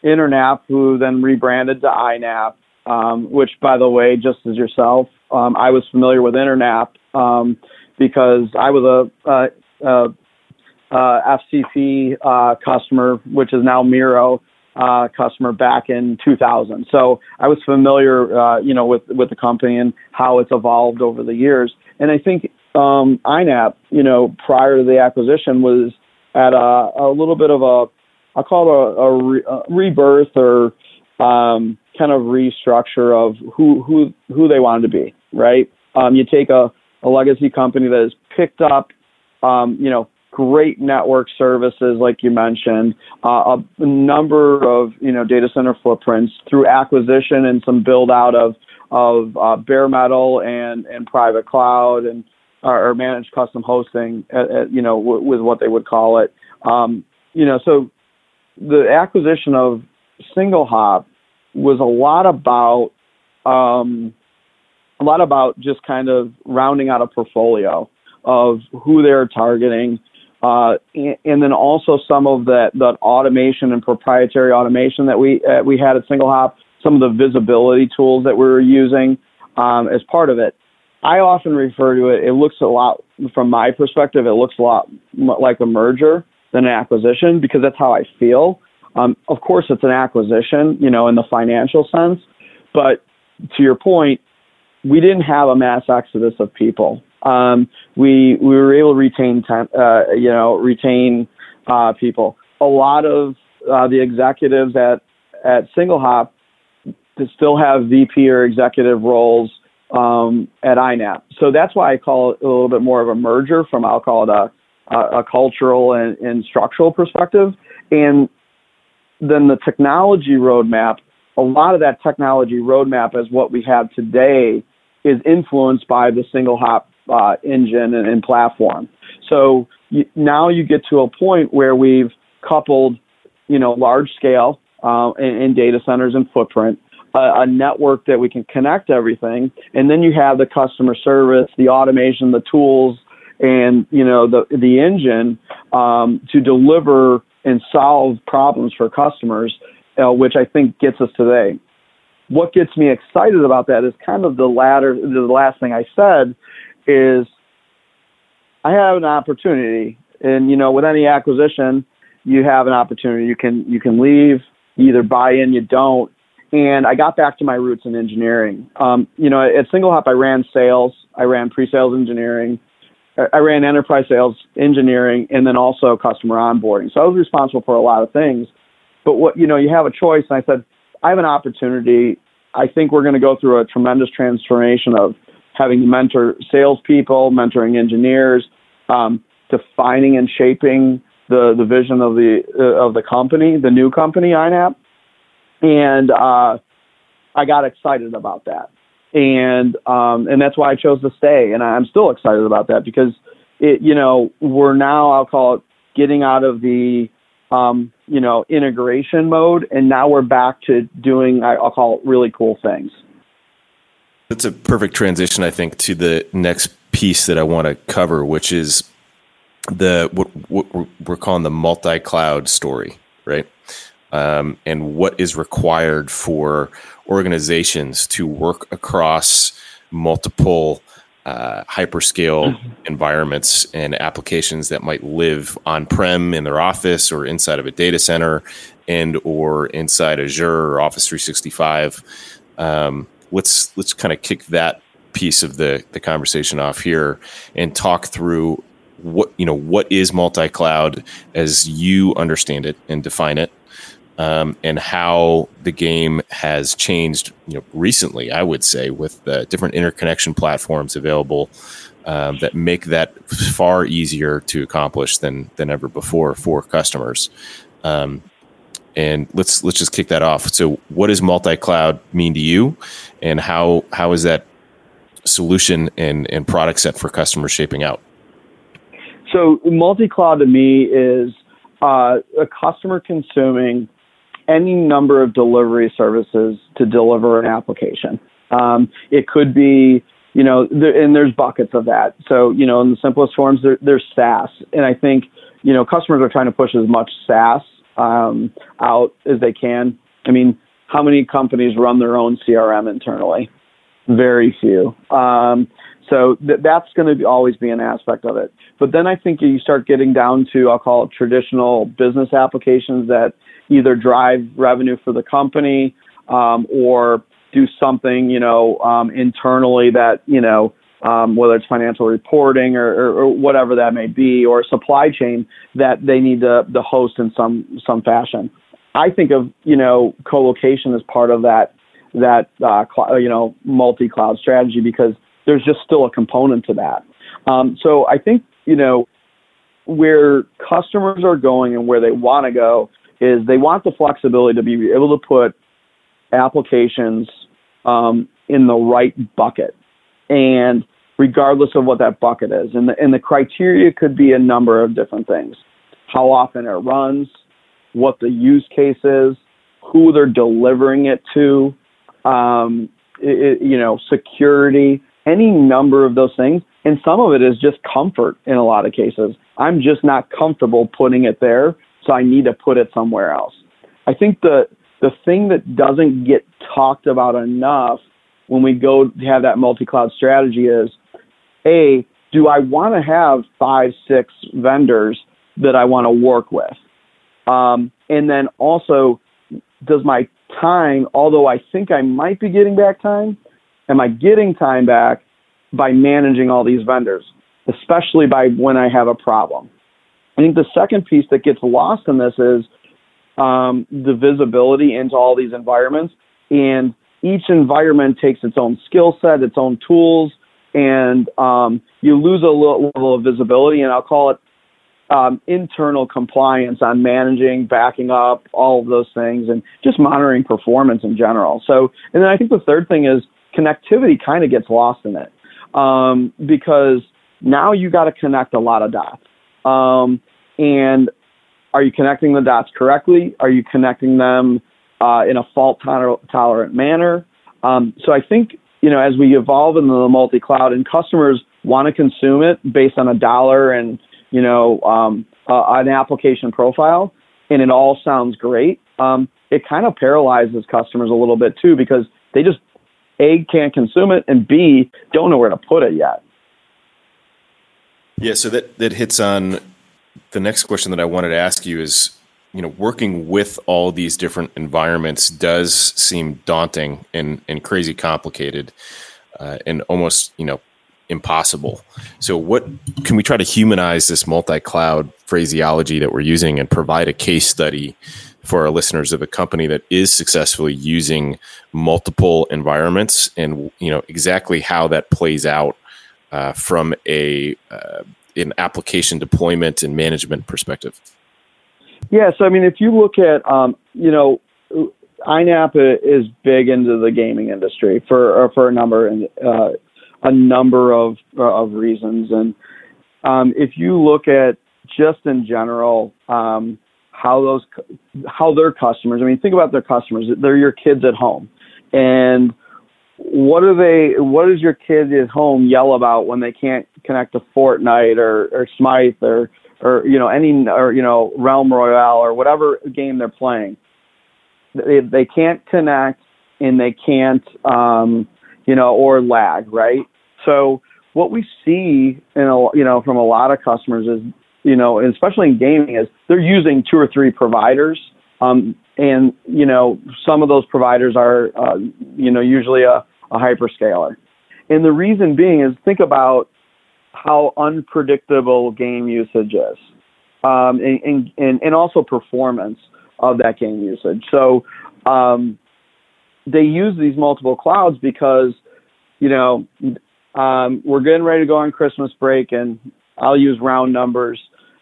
Internap, who then rebranded to INAP, um, which, by the way, just as yourself, um, I was familiar with Internap um, because I was a, a, a, a FCC uh, customer, which is now Miro uh, customer back in 2000. So I was familiar, uh, you know, with with the company and how it's evolved over the years. And I think um, INAP, you know, prior to the acquisition, was at a, a little bit of a, I'll call it a, a, re, a rebirth or um, kind of restructure of who who who they wanted to be, right? Um, you take a, a legacy company that has picked up, um, you know, great network services like you mentioned, uh, a number of you know data center footprints through acquisition and some build out of of uh, bare metal and and private cloud and or, or managed custom hosting, at, at, you know, w- with what they would call it. Um, you know, so the acquisition of SingleHop was a lot about um, a lot about just kind of rounding out a portfolio of who they're targeting, uh, and, and, then also some of that that automation and proprietary automation that we uh, we had at SingleHop, some of the visibility tools that we were using um, as part of it. I often refer to it. It looks a lot, from my perspective, it looks a lot like a merger than an acquisition because that's how I feel. Um, of course, it's an acquisition, you know, in the financial sense, but to your point, we didn't have a mass exodus of people. Um, we we were able to retain, uh, you know, retain uh, people. a lot of uh, the executives at at SingleHop to still have VP or executive roles um, at INAP. So that's why I call it a little bit more of a merger from I'll call it a a, a cultural and, and structural perspective. And then the technology roadmap, a lot of that technology roadmap as what we have today is influenced by the SingleHop uh, engine and, and, platform. So now you get to a point where we've coupled, you know, large scale uh, in, in, data centers and footprint, a, a network that we can connect everything, and then you have the customer service, the automation, the tools, and you know the the engine um, to deliver and solve problems for customers, uh, which I think gets us today. What gets me excited about that is kind of the latter, the last thing I said is I have an opportunity, and you know, with any acquisition, you have an opportunity. You can you can leave, either buy in, you don't. And I got back to my roots in engineering. Um, you know, at SingleHop, I ran sales, I ran pre-sales engineering, I ran enterprise sales engineering and then also customer onboarding. So I was responsible for a lot of things. But what you know, you have a choice. And I said, I have an opportunity. I think we're going to go through a tremendous transformation of having to mentor salespeople, mentoring engineers, um, defining and shaping the the vision of the uh, of the company, the new company INAP, and uh, I got excited about that and um, and that's why I chose to stay. And I'm still excited about that because it, you know, we're now I'll call it getting out of the um, you know integration mode, and now we're back to doing I'll call it really cool things. That's a perfect transition, I think, to the next piece that I want to cover, which is the what, what we're calling the multi-cloud story, right? Um, and what is required for organizations to work across multiple uh, hyperscale mm-hmm. environments and applications that might live on-prem in their office or inside of a data center and or inside Azure or Office 365. Um, let's let's kind of kick that piece of the the conversation off here and talk through what you know what is multi-cloud as you understand it and define it um, and how the game has changed you know, recently, I would say, with the different interconnection platforms available um, that make that far easier to accomplish than than ever before for customers. Um, and let's let's just kick that off. So, what does multi-cloud mean to you, and how how is that solution and and product set for customers shaping out? So, multi-cloud to me is uh, a customer consuming any number of delivery services to deliver an application. Um, it could be, you know, and there's buckets of that. So, you know, in the simplest forms, there, there's SaaS. And I think, you know, customers are trying to push as much SaaS um, out as they can. I mean, how many companies run their own CRM internally? Very few. Um, so th- that's going to always be an aspect of it. But then I think you start getting down to, I'll call it traditional business applications that either drive revenue for the company um, or do something, you know, um, internally that, you know, um, whether it's financial reporting or, or, or, whatever that may be, or supply chain that they need to, to host in some some fashion. I think of you know co-location as part of that that uh, cl- you know multi-cloud strategy because there's just still a component to that. Um, so I think you know where customers are going and where they want to go is they want the flexibility to be able to put applications um, in the right bucket, and regardless of what that bucket is, and the, and the criteria could be a number of different things: how often it runs, what the use case is, who they're delivering it to, um, it, you know, security, any number of those things. And some of it is just comfort in a lot of cases. I'm just not comfortable putting it there so I need to put it somewhere else. I think the the thing that doesn't get talked about enough when we go to have that multi-cloud strategy is a do I want to have five six vendors that I want to work with, um, and then also does my time, although I think I might be getting back time, am I getting time back by managing all these vendors, especially by when I have a problem? I think the second piece that gets lost in this is um, the visibility into all these environments, and each environment takes its own skill set, its own tools, and um, you lose a little level of visibility. And I'll call it um, internal compliance on managing, backing up, all of those things, and just monitoring performance in general. So, and then I think the third thing is connectivity kind of gets lost in it um, because now you got to connect a lot of dots. Um, and are you connecting the dots correctly? Are you connecting them uh, in a fault toler- tolerant manner? Um, so I think you know as we evolve into the multi-cloud and customers want to consume it based on a dollar and you know um, uh, an application profile, and it all sounds great. Um, it kind of paralyzes customers a little bit too because they just a can't consume it and b don't know where to put it yet. Yeah, so that that hits on the next question that I wanted to ask you is, you know, working with all these different environments does seem daunting and and crazy complicated, uh, and almost you know impossible. So, what can we try to humanize this multi-cloud phraseology that we're using and provide a case study for our listeners of a company that is successfully using multiple environments and you know exactly how that plays out uh, from a uh, an application deployment and management perspective? Yeah, so I mean, if you look at, um, you know, INAP is big into the gaming industry for for a number and uh, a number of of reasons, and um, if you look at just in general um, how those how their customers, I mean, think about their customers. They're your kids at home, and what are they what does your kid at home yell about when they can't connect to Fortnite or, or Smite or or you know any or you know Realm Royale or whatever game they're playing they they can't connect and they can't um you know or lag right? So what we see in a you know from a lot of customers is you know especially in gaming is they're using two or three providers um, and you know some of those providers are uh, you know usually a, a hyperscaler. And the reason being is think about how unpredictable game usage is um, and, and, and also performance of that game usage. So um, they use these multiple clouds because you know um, we're getting ready to go on christmas break and i'll use round numbers.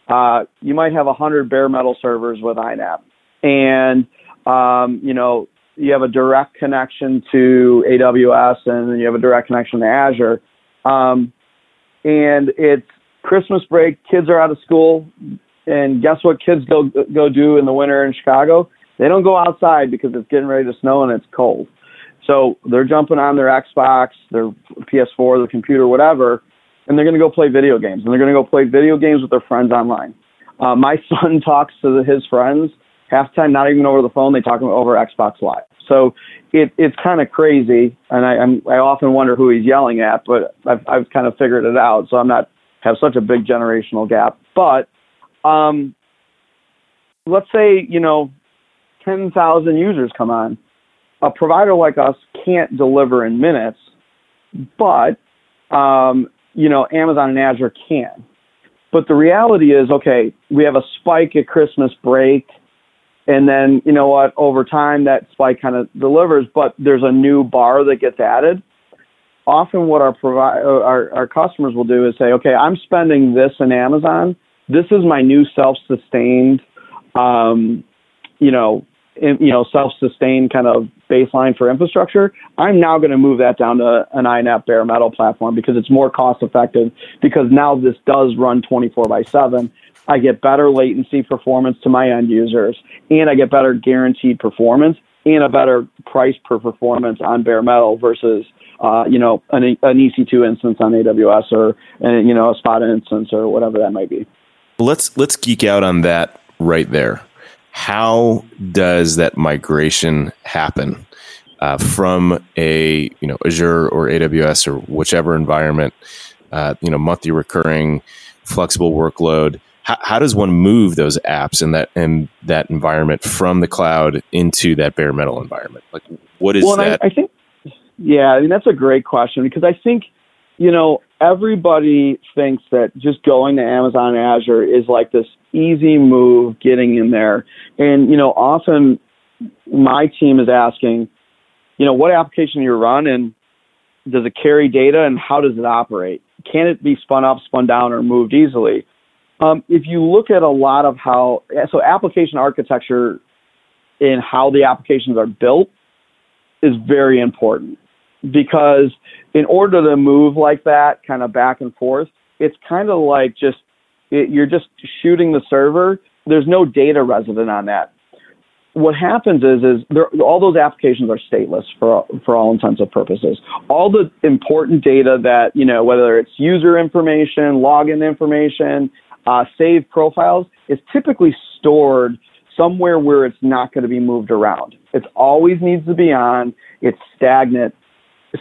Uh, you might have 100 bare metal servers with inap and um, you know you have a direct connection to AWS and you have a direct connection to Azure. Um, and it's Christmas break, kids are out of school, and guess what kids go go do in the winter in Chicago? They don't go outside because it's getting ready to snow and it's cold. So they're jumping on their Xbox, their PS4, their computer, whatever, and they're going to go play video games. And they're going to go play video games with their friends online. Uh, my son talks to the, his friends half the time, not even over the phone. They talk over Xbox Live. So it, it's kind of crazy, and I, I'm, I often wonder who he's yelling at, but I've, I've kind of figured it out. So I'm not have such a big generational gap. But um, let's say you know, ten thousand users come on. A provider like us can't deliver in minutes, but um, you know, Amazon and Azure can. But the reality is, okay, we have a spike at Christmas break and then, you know what, over time that spike kind of delivers, but there's a new bar that gets added. Often what our, provi- our, our customers will do is say, okay, I'm spending this in Amazon. This is my new self-sustained, um, you know, in, you know, self-sustained kind of baseline for infrastructure. I'm now going to move that down to an INAP bare metal platform because it's more cost effective because now this does run 24 by 7 I get better latency performance to my end users, and I get better guaranteed performance and a better price per performance on bare metal versus uh, you know an, an EC2 instance on AWS or you know a Spot instance or whatever that might be. Let's let's geek out on that right there. How does that migration happen uh, from a you know Azure or AWS or whichever environment, uh, you know monthly recurring, flexible workload? How, how does one move those apps and that and that environment from the cloud into that bare metal environment? Like, what is well, that? I, I think, yeah, I mean that's a great question because I think you know, everybody thinks that just going to Amazon Azure is like this easy move getting in there. And, you know, often my team is asking, you know, what application you run and does it carry data and how does it operate? Can it be spun up, spun down, or moved easily? Um, if you look at a lot of how, so application architecture and how the applications are built is very important because in order to move like that, kind of back and forth, it's kind of like just it, you're just shooting the server. There's no data resident on that. What happens is is all those applications are stateless for for all intents and purposes. All the important data that you know, whether it's user information, login information, uh, saved profiles, is typically stored somewhere where it's not going to be moved around. It always needs to be on. It's stagnant.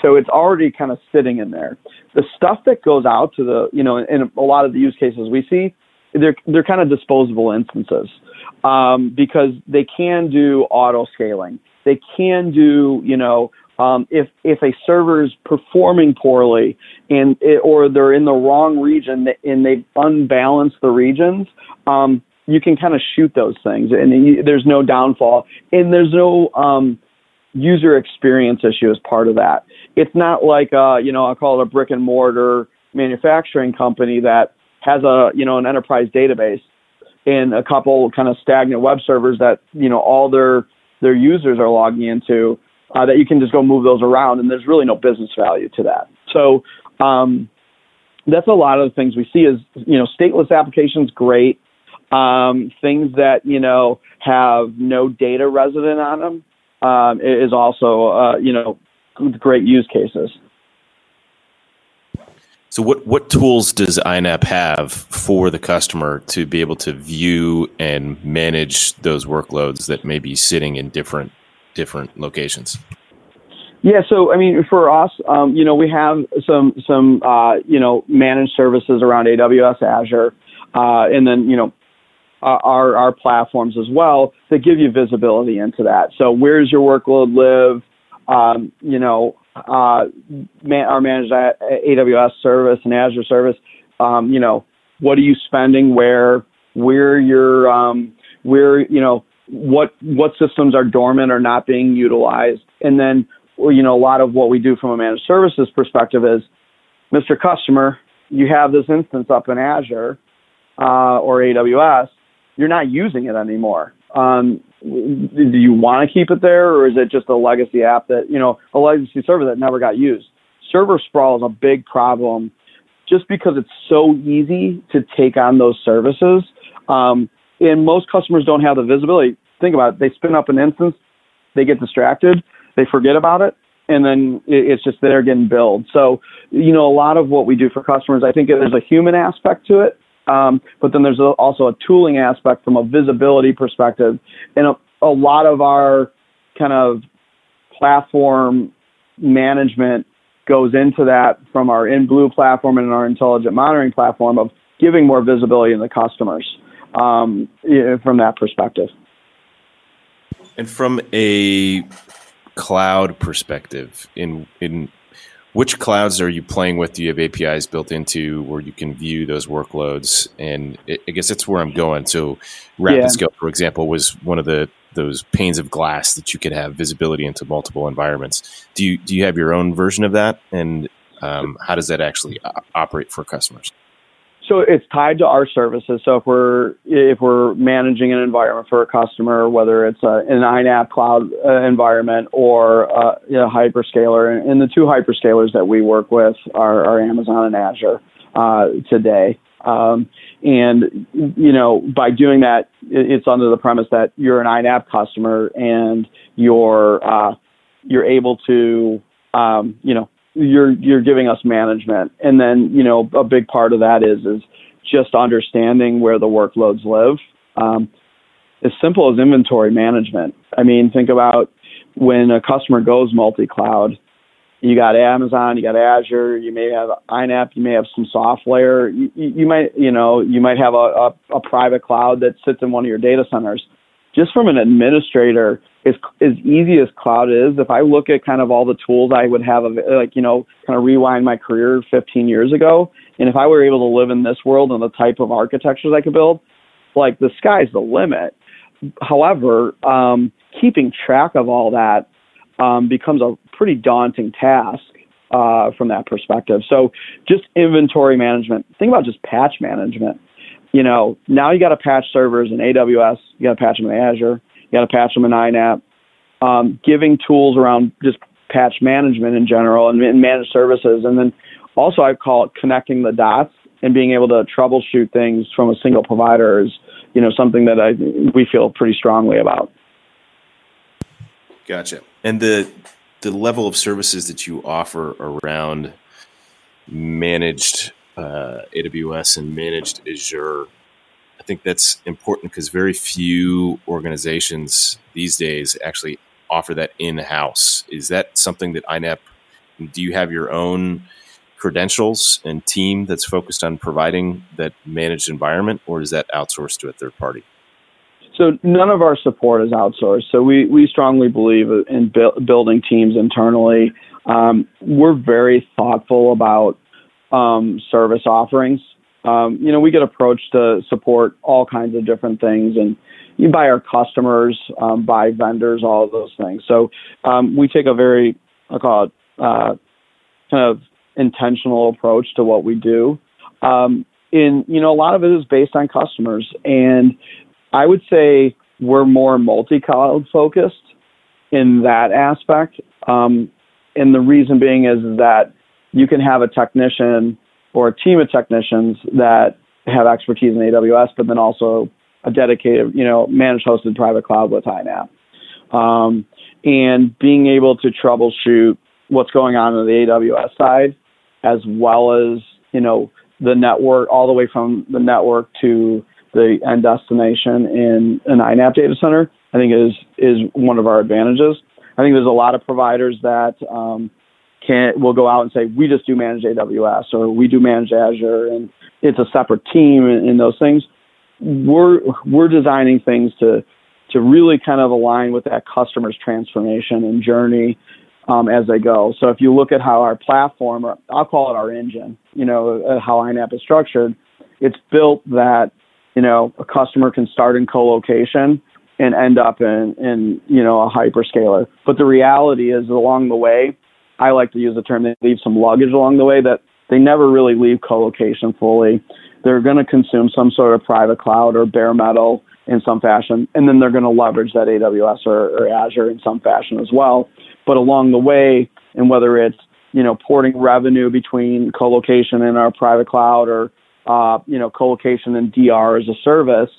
So it's already kind of sitting in there. The stuff that goes out to the, you know, in a lot of the use cases we see, they're they're kind of disposable instances um, because they can do auto scaling. They can do, you know, um, if if a server is performing poorly and it, or they're in the wrong region and they've unbalanced the regions, um, you can kind of shoot those things and you, there's no downfall and there's no um, user experience issue as part of that. It's not like uh, you know I call it a brick and mortar manufacturing company that has a you know an enterprise database and a couple kind of stagnant web servers that you know all their their users are logging into uh, that you can just go move those around and there's really no business value to that. So um, that's a lot of the things we see is you know stateless applications great um, things that you know have no data resident on them um, is also uh, you know great use cases. So, what what tools does INAP have for the customer to be able to view and manage those workloads that may be sitting in different different locations? Yeah, so I mean, for us, um, you know, we have some some uh, you know managed services around AWS, Azure, uh, and then you know uh, our our platforms as well that give you visibility into that. So where does your workload live? Um, you know, uh, man, our managed AWS service and Azure service. Um, you know, what are you spending? Where? Where your um, where you know what what systems are dormant or not being utilized, and then you know a lot of what we do from a managed services perspective is, Mr. Customer, you have this instance up in Azure uh, or AWS you're not using it anymore. Um, do you want to keep it there, or is it just a legacy app that you know a legacy server that never got used? Server sprawl is a big problem, just because it's so easy to take on those services, um, and most customers don't have the visibility. Think about it: they spin up an instance, they get distracted, they forget about it, and then it's just there getting billed. So, you know, a lot of what we do for customers, I think there's a human aspect to it um, but then there's a, also a tooling aspect from a visibility perspective. And a, a lot of our kind of platform management goes into that from our InBlue platform and our intelligent monitoring platform of giving more visibility to the customers um, from that perspective. And from a cloud perspective, in in which clouds are you playing with? Do you have APIs built into where you can view those workloads? And I guess that's where I'm going. So, RapidScale, yeah. for example, was one of the those panes of glass that you could have visibility into multiple environments. Do you do you have your own version of that? And um, how does that actually operate for customers? So it's tied to our services. So if we're if we're managing an environment for a customer, whether it's a, an INAP cloud uh, environment or uh, a hyperscaler, and the two hyperscalers that we work with are, are Amazon and Azure uh, today. Um, and you know, by doing that, it's under the premise that you're an INAP customer and you're uh, you're able to um, you know you're you're giving us management. And then you know a big part of that is is just understanding where the workloads live. Um, as simple as inventory management. I mean think about when a customer goes multi-cloud you got amazon you got azure you may have inap you may have some software. You, you might you know you might have a, a, a private cloud that sits in one of your data centers just from an administrator, as as easy as cloud is, if I look at kind of all the tools I would have, like you know, kind of rewind my career 15 years ago, and if I were able to live in this world and the type of architectures I could build, like the sky's the limit. However, um, keeping track of all that um, becomes a pretty daunting task uh, from that perspective. So, just inventory management. Think about just patch management. You know, now you got to patch servers in AWS, you got to patch them in Azure, you got to patch them in INAP. Um, giving tools around just patch management in general and, and managed services, and then also I call it connecting the dots and being able to troubleshoot things from a single provider is, you know, something that I we feel pretty strongly about. Gotcha. And the the level of services that you offer around managed uh, AWS and managed Azure, I think that's important because very few organizations these days actually offer that in house. Is that something that INAP? Do you have your own credentials and team that's focused on providing that managed environment, or is that outsourced to a third party? So none of our support is outsourced. So we, we strongly believe in bu- building teams internally. Um, we're very thoughtful about um, service offerings. Um, you know, we get approached to support all kinds of different things, and you buy our customers, um, buy vendors, all of those things. So um, we take a very, I call it, uh, kind of intentional approach to what we do. Um, in you know, a lot of it is based on customers, and I would say we're more multi-cloud focused in that aspect. Um, and the reason being is that you can have a technician or a team of technicians that have expertise in AWS, but then also a dedicated, you know, managed hosted private cloud with INAP. Um, and being able to troubleshoot what's going on on the AWS side, as well as, you know, the network, all the way from the network to the end destination in an INAP data center, I think is is one of our advantages. I think there's a lot of providers that um, can will go out and say we just do manage AWS or we do manage Azure, and it's a separate team in, in those things. We're we're designing things to to really kind of align with that customer's transformation and journey um, as they go. So if you look at how our platform, or I'll call it our engine, you know, how INAP is structured, it's built that you know, a customer can start in co-location and end up in, in, you know, a hyperscaler. But the reality is along the way, I like to use the term they leave some luggage along the way that they never really leave co-location fully. They're going to consume some sort of private cloud or bare metal in some fashion, and then they're going to leverage that AWS or, or Azure in some fashion as well. But along the way, and whether it's you know porting revenue between co-location and our private cloud or uh, you know, colocation and DR as a service,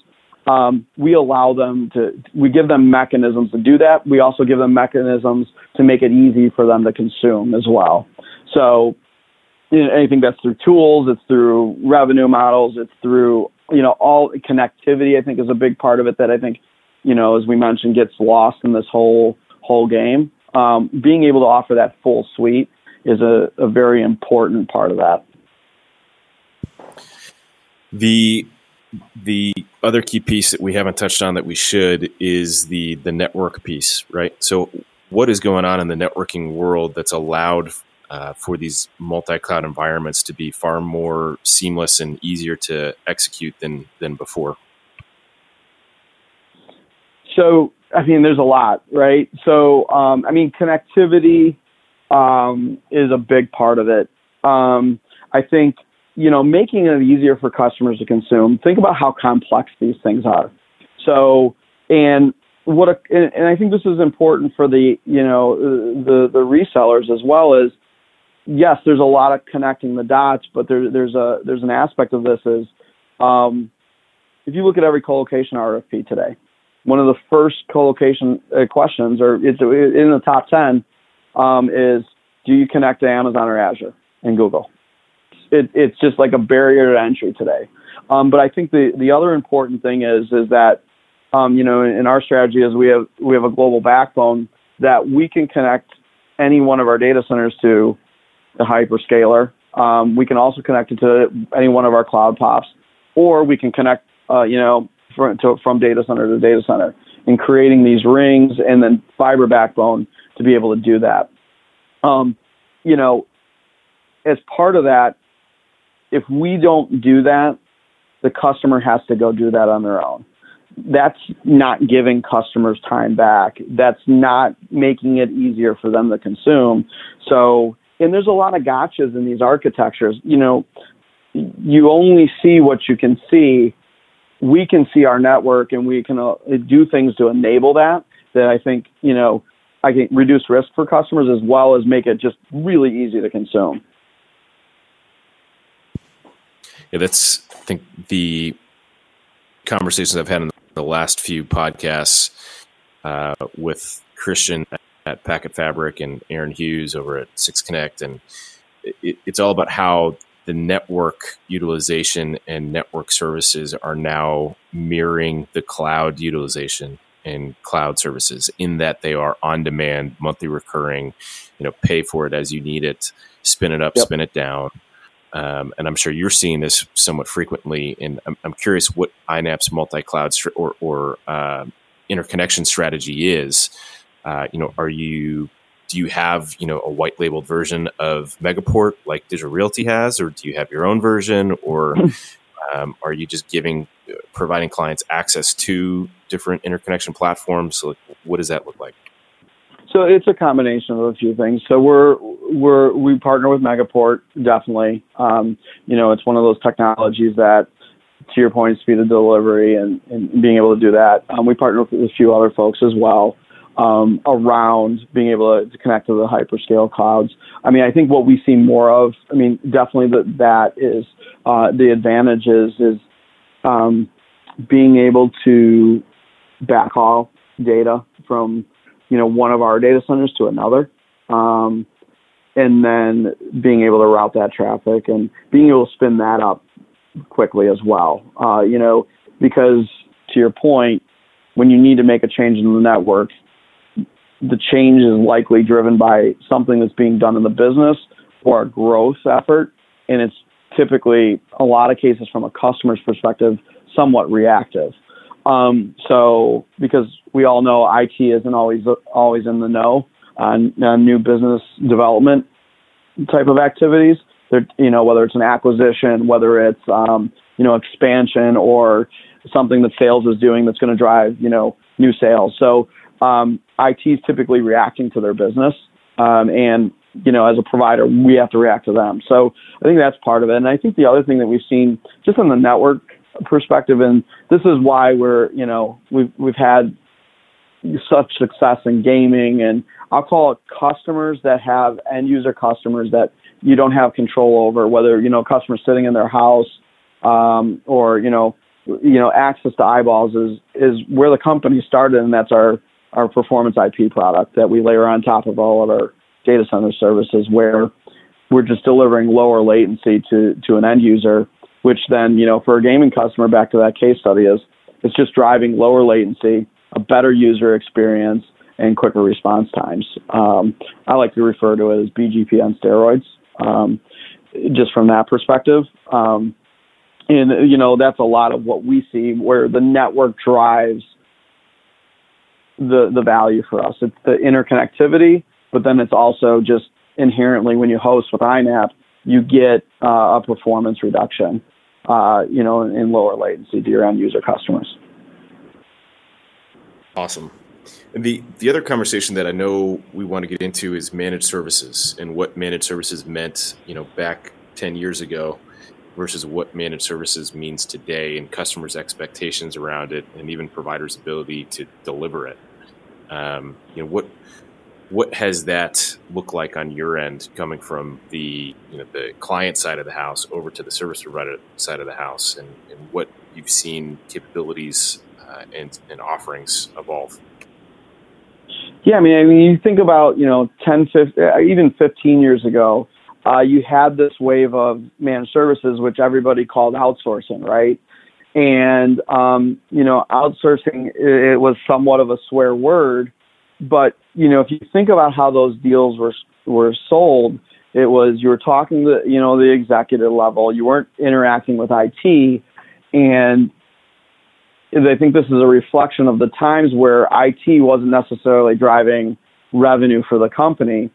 um, we allow them to, we give them mechanisms to do that. We also give them mechanisms to make it easy for them to consume as well. So, you know, anything that's through tools, it's through revenue models, it's through, you know, all connectivity, I think is a big part of it that I think, you know, as we mentioned, gets lost in this whole, whole game. Um, being able to offer that full suite is a, a very important part of that. The the other key piece that we haven't touched on that we should is the the network piece, right? So, what is going on in the networking world that's allowed uh, for these multi-cloud environments to be far more seamless and easier to execute than than before? So, I mean, there's a lot, right? So, um, I mean, connectivity um, is a big part of it. Um, I think you know, making it easier for customers to consume. Think about how complex these things are. So, and what, a, and I think this is important for the, you know, the the resellers as well. Is yes, there's a lot of connecting the dots, but there, there's a there's an aspect of this is, um, if you look at every colocation RFP today, one of the first colocation uh, questions, or it's in the top ten, um, is do you connect to Amazon or Azure and Google? It, it's just like a barrier to entry today. Um, but I think the the other important thing is is that um, you know in our strategy is we have we have a global backbone that we can connect any one of our data centers to the hyperscaler. Um, we can also connect it to any one of our cloud pops, or we can connect uh, you know from, to, from data center to data center. and creating these rings and then fiber backbone to be able to do that. Um, you know, as part of that, if we don't do that, the customer has to go do that on their own. That's not giving customers time back. That's not making it easier for them to consume. So, and there's a lot of gotchas in these architectures. You know, you only see what you can see. We can see our network and we can uh, do things to enable that, that I think, you know, I can reduce risk for customers as well as make it just really easy to consume. Yeah, that's I think the conversations I've had in the last few podcasts uh, with Christian at PacketFabric and Aaron Hughes over at Six Connect, and it, it's all about how the network utilization and network services are now mirroring the cloud utilization and cloud services in that they are on demand, monthly recurring, you know, pay for it as you need it, spin it up, yep. spin it down. Um, and I'm sure you're seeing this somewhat frequently. And I'm, I'm curious what INAP's multi-cloud st- or, or uh, interconnection strategy is. Uh, you know, are you do you have you know a white labeled version of Megaport like Digital Realty has, or do you have your own version, or um, are you just giving providing clients access to different interconnection platforms? So, what does that look like? So it's a combination of a few things. So we're we're we partner with Megaport definitely. Um, you know, it's one of those technologies that, to your point, speed of delivery and, and being able to do that. Um, we partner with a few other folks as well um, around being able to connect to the hyperscale clouds. I mean, I think what we see more of. I mean, definitely that that is uh, the advantages is um, being able to backhaul data from you know one of our data centers to another, um, and then being able to route that traffic and being able to spin that up quickly as well. Uh, you know, because to your point, when you need to make a change in the network, the change is likely driven by something that's being done in the business or a growth effort, and it's typically a lot of cases from a customer's perspective somewhat reactive. Um, so because we all know IT isn't always always in the know on, on new business development type of activities. They're, you know, whether it's an acquisition, whether it's um, you know expansion or something that sales is doing that's going to drive you know new sales. So um, IT is typically reacting to their business, um, and you know, as a provider, we have to react to them. So I think that's part of it. And I think the other thing that we've seen just on the network perspective, and this is why we're, you know, we've we've had such success in gaming, and I'll call it customers that have end user customers that you don't have control over, whether you know customers sitting in their house um, or you know you know access to eyeballs is is where the company started, and that's our our performance IP product that we layer on top of all of our data center services, where we're just delivering lower latency to to an end user which then, you know, for a gaming customer, back to that case study, is it's just driving lower latency, a better user experience, and quicker response times. Um, I like to refer to it as BGP on steroids, um, just from that perspective. Um, and you know, that's a lot of what we see where the network drives the the value for us. It's the interconnectivity, but then it's also just inherently when you host with INAP, you get uh, a performance reduction uh, you know, in, lower latency to your end user customers. Awesome. And the the other conversation that I know we want to get into is managed services and what managed services meant, you know, back ten years ago versus what managed services means today and customers' expectations around it and even providers' ability to deliver it. Um, you know, what what has that looked like on your end, coming from the you know the client side of the house over to the service provider side of the house, and, and what you've seen capabilities uh, and, and offerings evolve? Yeah, I mean, I mean, you think about you know 10, 15, uh, even 15 years ago, uh, you had this wave of managed services, which everybody called outsourcing, right? And um, you know, outsourcing it was somewhat of a swear word but you know, if you think about how those deals were were sold, it was you were talking to you know the executive level. You weren't interacting with IT, and I think this is a reflection of the times where IT wasn't necessarily driving revenue for the company,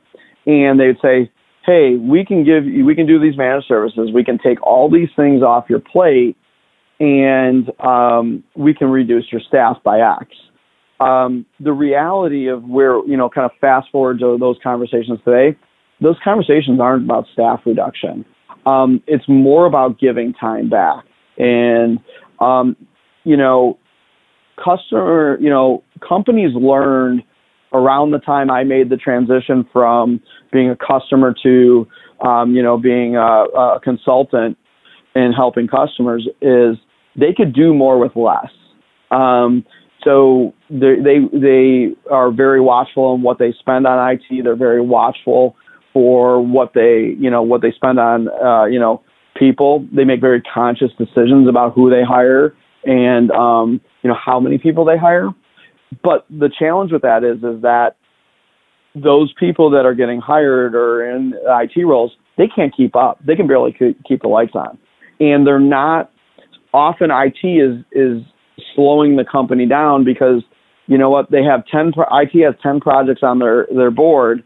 and they'd say, "Hey, we can give you, we can do these managed services. We can take all these things off your plate, and um, we can reduce your staff by X." Um, the reality of where you know, kind of fast forward to those conversations today, those conversations aren't about staff reduction. Um, it's more about giving time back, and um, you know, customer, you know, companies learned around the time I made the transition from being a customer to, um, you know, being a, a consultant and helping customers is they could do more with less. Um, so they, they they are very watchful on what they spend on IT. They're very watchful for what they you know what they spend on uh, you know people. They make very conscious decisions about who they hire and um, you know how many people they hire. But the challenge with that is is that those people that are getting hired or in IT roles, they can't keep up. They can barely keep the lights on, and they're not. Often, IT is is slowing the company down because you know what they have 10 IT has 10 projects on their their board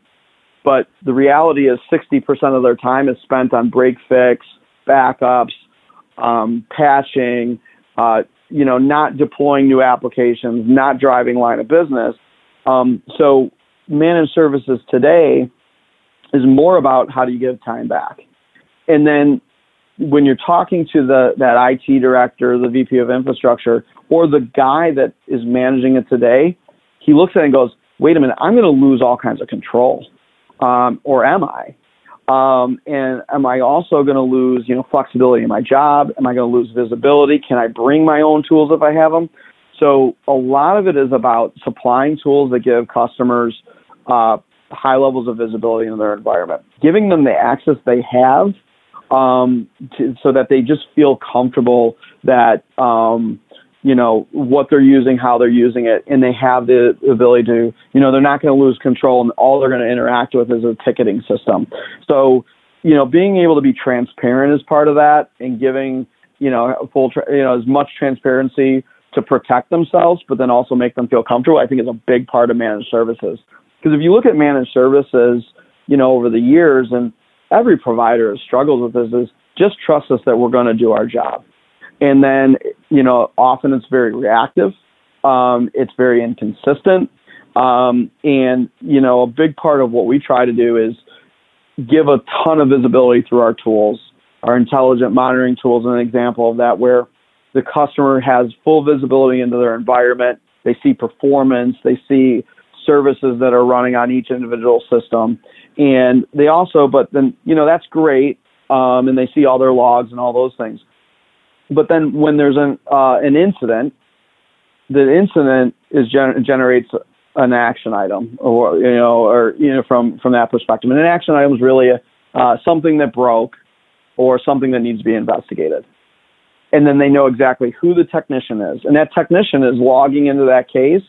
but the reality is 60% of their time is spent on break fix backups um, patching uh, you know, not deploying new applications, not driving line of business. Um, so managed services today is more about how do you give time back. And then when you're talking to the that IT director, the VP of infrastructure, or the guy that is managing it today, he looks at it and goes, "Wait a minute, I'm going to lose all kinds of control, um, or am I?" Um, and am I also going to lose, you know, flexibility in my job? Am I going to lose visibility? Can I bring my own tools if I have them? So a lot of it is about supplying tools that give customers uh, high levels of visibility in their environment, giving them the access they have um, to, so that they just feel comfortable that um, you know what they're using, how they're using it, and they have the ability to, you know, they're not going to lose control, and all they're going to interact with is a ticketing system. So, you know, being able to be transparent is part of that, and giving, you know, full, you know, as much transparency to protect themselves, but then also make them feel comfortable. I think is a big part of managed services. Because if you look at managed services, you know, over the years, and every provider has struggled with this, is just trust us that we're going to do our job and then, you know, often it's very reactive. Um, it's very inconsistent. Um, and, you know, a big part of what we try to do is give a ton of visibility through our tools. Our intelligent monitoring tools an example of that, where the customer has full visibility into their environment. They see performance, they see services that are running on each individual system. And they also, but then, you know, that's great. Um, and they see all their logs and all those things. But then when there's an uh, an incident, the incident is gener- generates an action item, or you know, or you know, from from that perspective, and an action item is really a, uh, something that broke or something that needs to be investigated. And then they know exactly who the technician is, and that technician is logging into that case,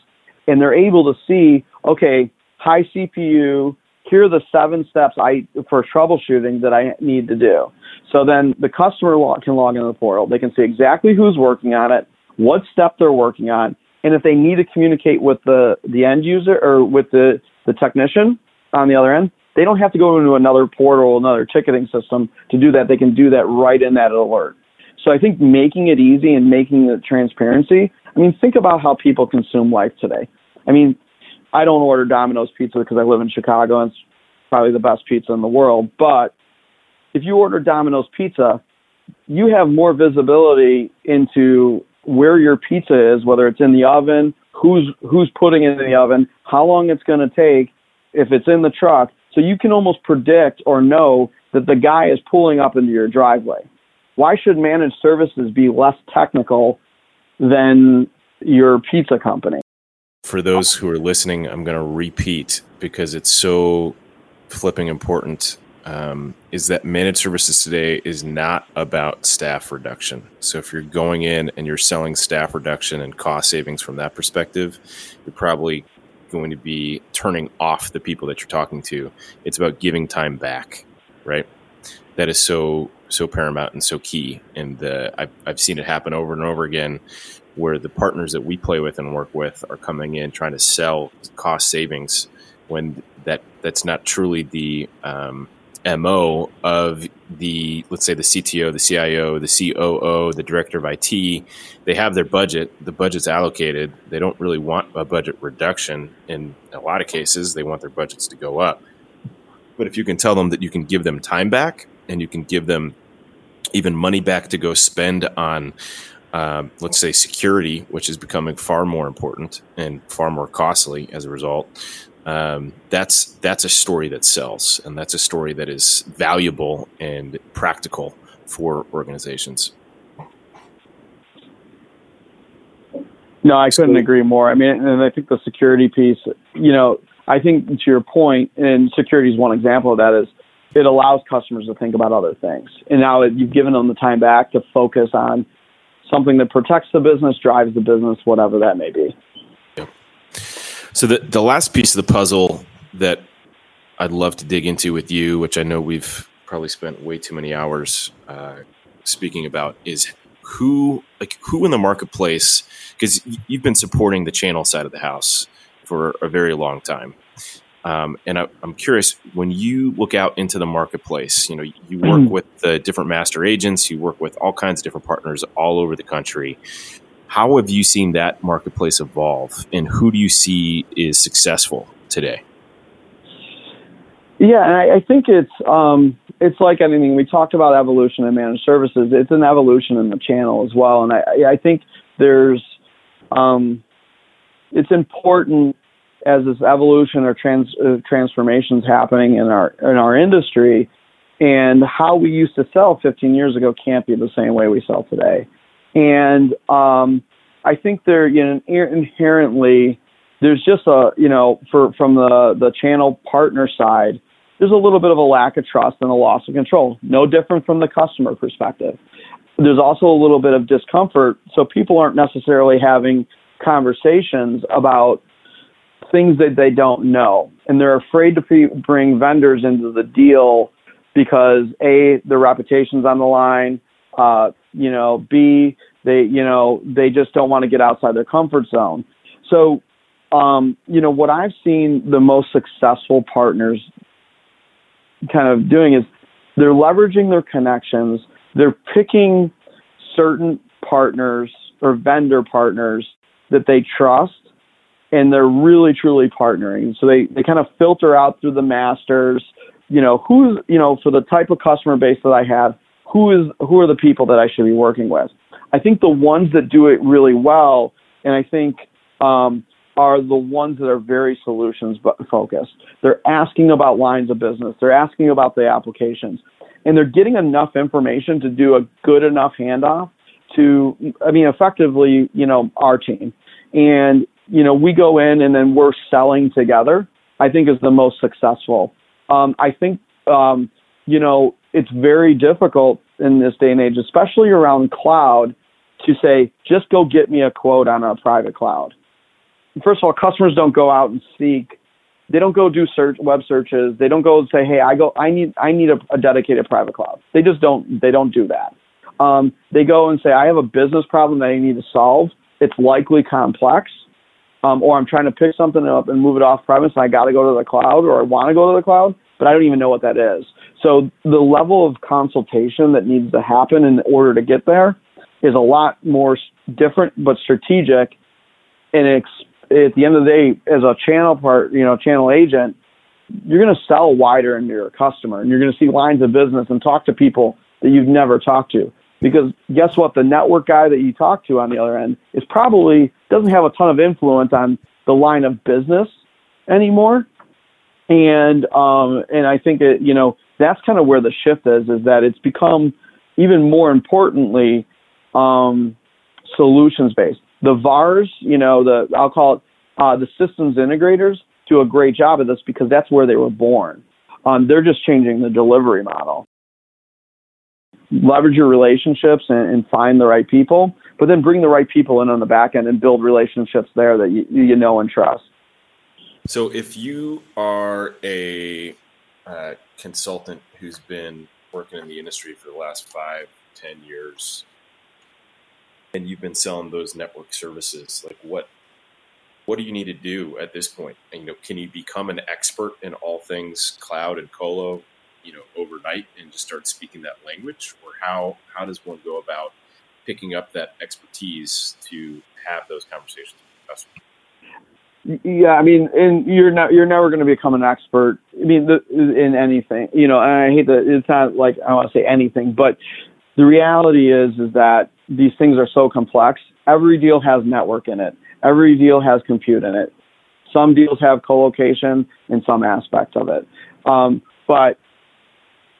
and they're able to see, okay, high CPU, here are the seven steps I for troubleshooting that I need to do. So then the customer can log into the portal. They can see exactly who's working on it, what step they're working on, and if they need to communicate with the, the end user or with the, the technician on the other end, they don't have to go into another portal, another ticketing system to do that. They can do that right in that alert. So I think making it easy and making the transparency. I mean, think about how people consume life today. I mean, I don't order Domino's pizza because I live in Chicago and it's probably the best pizza in the world. But if you order Domino's pizza, you have more visibility into where your pizza is, whether it's in the oven, who's who's putting it in the oven, how long it's going to take, if it's in the truck. So you can almost predict or know that the guy is pulling up into your driveway. Why should managed services be less technical than your pizza company? For those who are listening, I'm going to repeat because it's so flipping important. Um, is that managed services today is not about staff reduction. So if you're going in and you're selling staff reduction and cost savings from that perspective, you're probably going to be turning off the people that you're talking to. It's about giving time back, right? That is so so paramount and so key. And the, I've, I've seen it happen over and over again where the partners that we play with and work with are coming in trying to sell cost savings when that that's not truly the um, mo of the let's say the CTO, the CIO, the COO, the director of IT. They have their budget. The budget's allocated. They don't really want a budget reduction. In a lot of cases, they want their budgets to go up. But if you can tell them that you can give them time back and you can give them even money back to go spend on um, let's say security, which is becoming far more important and far more costly as a result. Um, that's that's a story that sells, and that's a story that is valuable and practical for organizations. No, I couldn't agree more. I mean, and I think the security piece, you know, I think to your point, and security is one example of that, is it allows customers to think about other things. And now you've given them the time back to focus on something that protects the business, drives the business, whatever that may be. Yep. So the the last piece of the puzzle that I'd love to dig into with you, which I know we've probably spent way too many hours uh, speaking about, is who like who in the marketplace because you've been supporting the channel side of the house for a very long time. Um, and I, am curious when you look out into the marketplace, you know, you work mm. with the different master agents, you work with all kinds of different partners all over the country. How have you seen that marketplace evolve, and who do you see is successful today? Yeah, and I, I think it's um, it's like anything. We talked about evolution in managed services. It's an evolution in the channel as well, and I, I think there's um, it's important as this evolution or trans, uh, transformations happening in our in our industry, and how we used to sell 15 years ago can't be the same way we sell today. And um, I think there, you know, inherently, there's just a, you know, for from the the channel partner side, there's a little bit of a lack of trust and a loss of control. No different from the customer perspective. There's also a little bit of discomfort, so people aren't necessarily having conversations about things that they don't know, and they're afraid to pre- bring vendors into the deal because a their reputation's on the line. Uh, you know, b they you know they just don't want to get outside their comfort zone. So, um, you know, what I've seen the most successful partners kind of doing is they're leveraging their connections. They're picking certain partners or vendor partners that they trust and they're really truly partnering. So they, they kind of filter out through the masters, you know, who's, you know, for the type of customer base that I have, who is, who are the people that I should be working with? I think the ones that do it really well, and I think, um, are the ones that are very solutions focused. They're asking about lines of business. They're asking about the applications and they're getting enough information to do a good enough handoff to, I mean, effectively, you know, our team. And you know, we go in and then we're selling together, I think is the most successful. Um, I think, um, you know, it's very difficult in this day and age, especially around cloud, to say, just go get me a quote on a private cloud. First of all, customers don't go out and seek. They don't go do search web searches. They don't go and say, "Hey, I go. I need. I need a, a dedicated private cloud." They just don't. They don't do that. Um, they go and say, "I have a business problem that I need to solve. It's likely complex um, or I'm trying to pick something up and move it off premise and I got to go to the cloud or I want to go to the cloud, but I don't even know what that is. So the level of consultation that needs to happen in order to get there is a lot more different but strategic. And it's, at the end of the day, as a channel part, you know, channel agent, you're going to sell wider into your customer and you're going to see lines of business and talk to people that you've never talked to. Because guess what? The network guy that you talk to on the other end is probably doesn't have a ton of influence on the line of business anymore. And um, and I think it, you know that's kind of where the shift is is that it's become even more importantly um, solutions based. The VARs, you know, the I'll call it uh, the systems integrators do a great job of this because that's where they were born. Um, they're just changing the delivery model leverage your relationships and, and, find the right people, but then bring the right people in on the back end and build relationships there that you, you know and trust. So, if you are a uh, consultant who's been working in the industry for the last five, ten years, and you've been selling those network services, like what what do you need to do at this point? And, you know, can you become an expert in all things cloud and colo, you know, overnight and just start speaking that language, or how how does one go about picking up that expertise to have those conversations with customers? Yeah, I mean, and you're not you're never going to become an expert. I mean, the, in anything, you know. I hate that it's not like I want to say anything, but the reality is is that these things are so complex. Every deal has network in it. Every deal has compute in it. Some deals have co-location in some aspects of it, um, but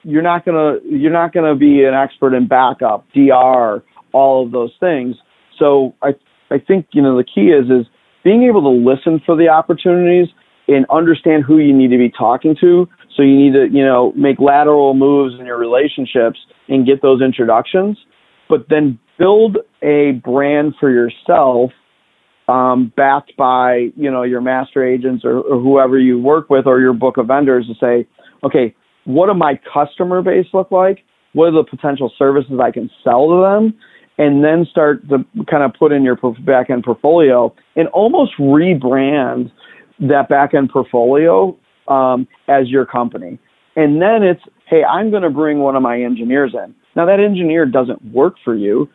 you're not gonna you're not gonna be an expert in backup, DR, all of those things. So I I think you know the key is is being able to listen for the opportunities and understand who you need to be talking to. So you need to, you know, make lateral moves in your relationships and get those introductions, but then build a brand for yourself, um, backed by, you know, your master agents or, or whoever you work with or your book of vendors to say, okay, what do my customer base look like? What are the potential services I can sell to them? and then start to kind of put in your back end portfolio and almost rebrand that back end portfolio um, as your company. And then it's, hey, I'm going to bring one of my engineers in. Now, that engineer doesn't work for you,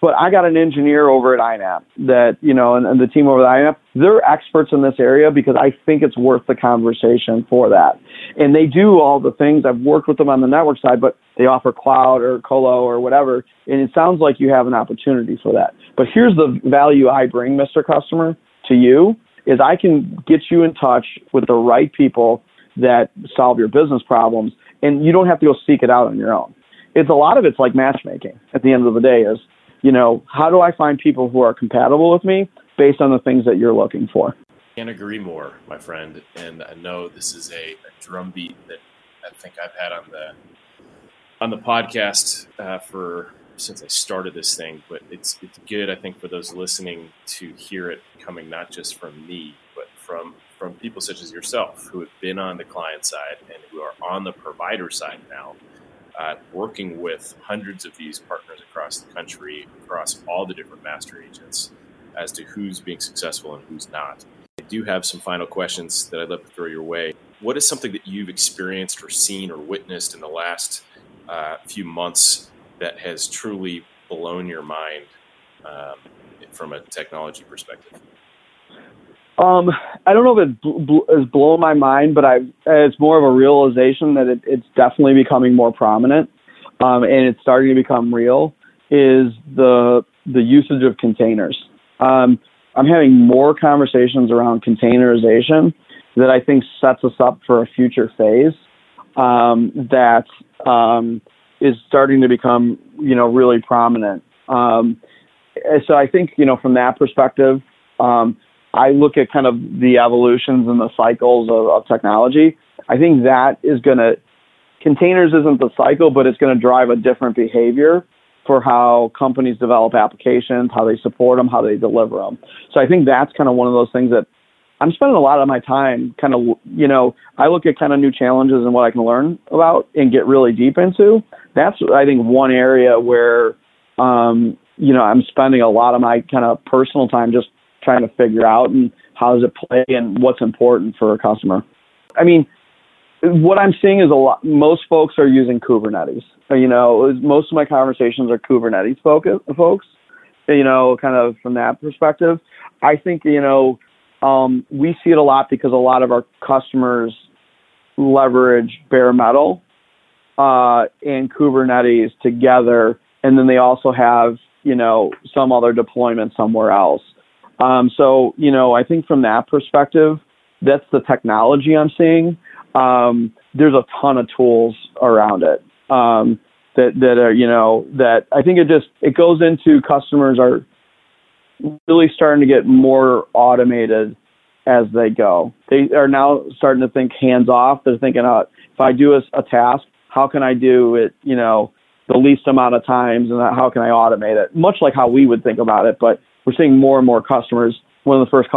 but I got an engineer over at INAP that, you know, and, and, the team over at INAP, they're experts in this area because I think it's worth the conversation for that. And they do all the things. I've worked with them on the network side, but they offer cloud or colo or whatever. And it sounds like you have an opportunity for that. But here's the value I bring, Mr. Customer, to you is I can get you in touch with the right people that solve your business problems and you don't have to go seek it out on your own. It's a lot of it's like matchmaking at the end of the day is you know, how do I find people who are compatible with me based on the things that you're looking for? Can't agree more, my friend. And I know this is a, a drumbeat that I think I've had on the on the podcast uh, for since I started this thing, but it's it's good I think for those listening to hear it coming not just from me, but from from people such as yourself who have been on the client side and who are on the provider side now uh, working with hundreds of these partners across the country, across all the different master agents, as to who's being successful and who's not. I do have some final questions that I'd love to throw your way. What is something that you've experienced or seen or witnessed in the last uh, few months that has truly blown your mind um, from a technology perspective? Um, I don't know if it bl- bl- is blowing my mind, but I it's more of a realization that it, it's definitely becoming more prominent, um, and it's starting to become real. Is the the usage of containers? Um, I'm having more conversations around containerization that I think sets us up for a future phase um, that um, is starting to become you know really prominent. Um, so I think you know from that perspective. I look at kind of the evolutions and the cycles of, of technology. I think that is going to, containers isn't the cycle, but it's going to drive a different behavior for how companies develop applications, how they support them, how they deliver them. So I think that's kind of one of those things that I'm spending a lot of my time kind of, you know, I look at kind of new challenges and what I can learn about and get really deep into. That's, I think, one area where, um, you know, I'm spending a lot of my kind of personal time just trying to figure out and how does it play and what's important for a customer. I mean, what I'm seeing is a lot. Most folks are using Kubernetes. You know, most of my conversations are Kubernetes focus, folks. You know, kind of from that perspective. I think you know um, we see it a lot because a lot of our customers leverage bare metal uh, and Kubernetes together, and then they also have you know some other deployment somewhere else. Um, so, you know, I think from that perspective, that's the technology I'm seeing. Um, there's a ton of tools around it um, that that are, you know, that I think it just it goes into customers are really starting to get more automated as they go. They are now starting to think hands off. They're thinking, uh, if I do a, a task, how can I do it, you know, the least amount of times, and how can I automate it? Much like how we would think about it, but we're seeing more and more customers. One of the first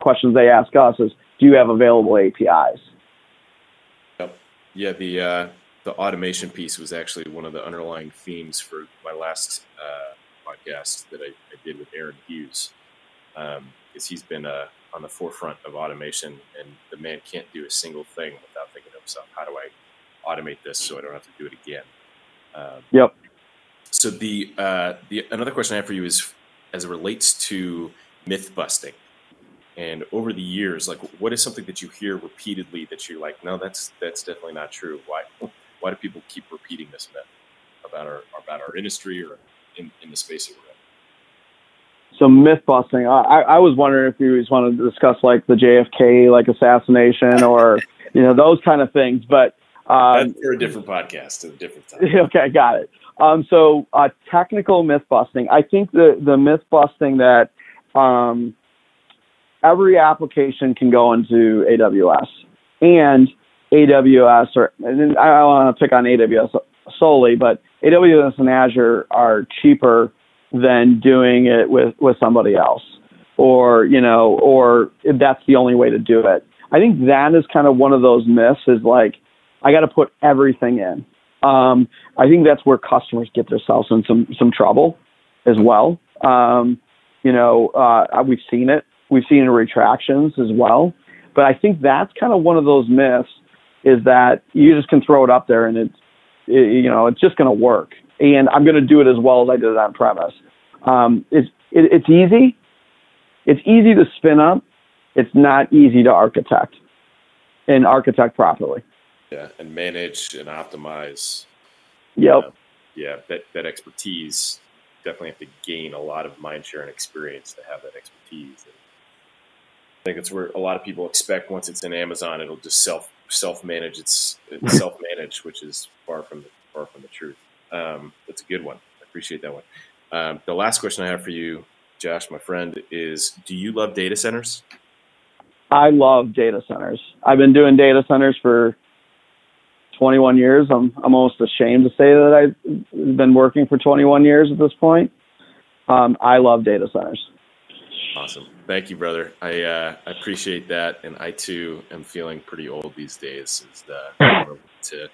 questions they ask us is, "Do you have available APIs?" Yep. Yeah, the uh, the automation piece was actually one of the underlying themes for my last uh, podcast that I, I did with Aaron Hughes, because um, he's been uh, on the forefront of automation, and the man can't do a single thing without thinking to himself, "How do I automate this so I don't have to do it again?" Um, yep. So the uh, the another question I have for you is, as it relates to myth busting, and over the years, like what is something that you hear repeatedly that you're like, no, that's that's definitely not true. Why why do people keep repeating this myth about our about our industry or in, in the space that we're in? So myth busting. I, I was wondering if you just wanted to discuss like the JFK like assassination or you know those kind of things, but um, That's for a different podcast at a different time. Okay, got it. Um, so uh, technical myth busting. I think the the myth busting that um, every application can go into AWS and AWS or and I want to pick on AWS solely, but AWS and Azure are cheaper than doing it with with somebody else, or you know, or that's the only way to do it. I think that is kind of one of those myths. Is like I got to put everything in. Um, I think that's where customers get themselves in some some trouble as well. Um, you know, uh, we've seen it. We've seen retractions as well. But I think that's kind of one of those myths is that you just can throw it up there and it's it, you know it's just going to work. And I'm going to do it as well as I did it on premise. Um, it's it, it's easy. It's easy to spin up. It's not easy to architect and architect properly. Yeah, and manage and optimize. Yep. Uh, yeah, that, that expertise definitely have to gain a lot of mind share and experience to have that expertise. And I think it's where a lot of people expect once it's in Amazon, it'll just self self manage. It's, it's self manage, which is far from the far from the truth. Um, that's a good one. I appreciate that one. Um, the last question I have for you, Josh, my friend, is: Do you love data centers? I love data centers. I've been doing data centers for 21 years. I'm I'm almost ashamed to say that I've been working for 21 years at this point. Um, I love data centers. Awesome, thank you, brother. I uh, I appreciate that, and I too am feeling pretty old these days. The to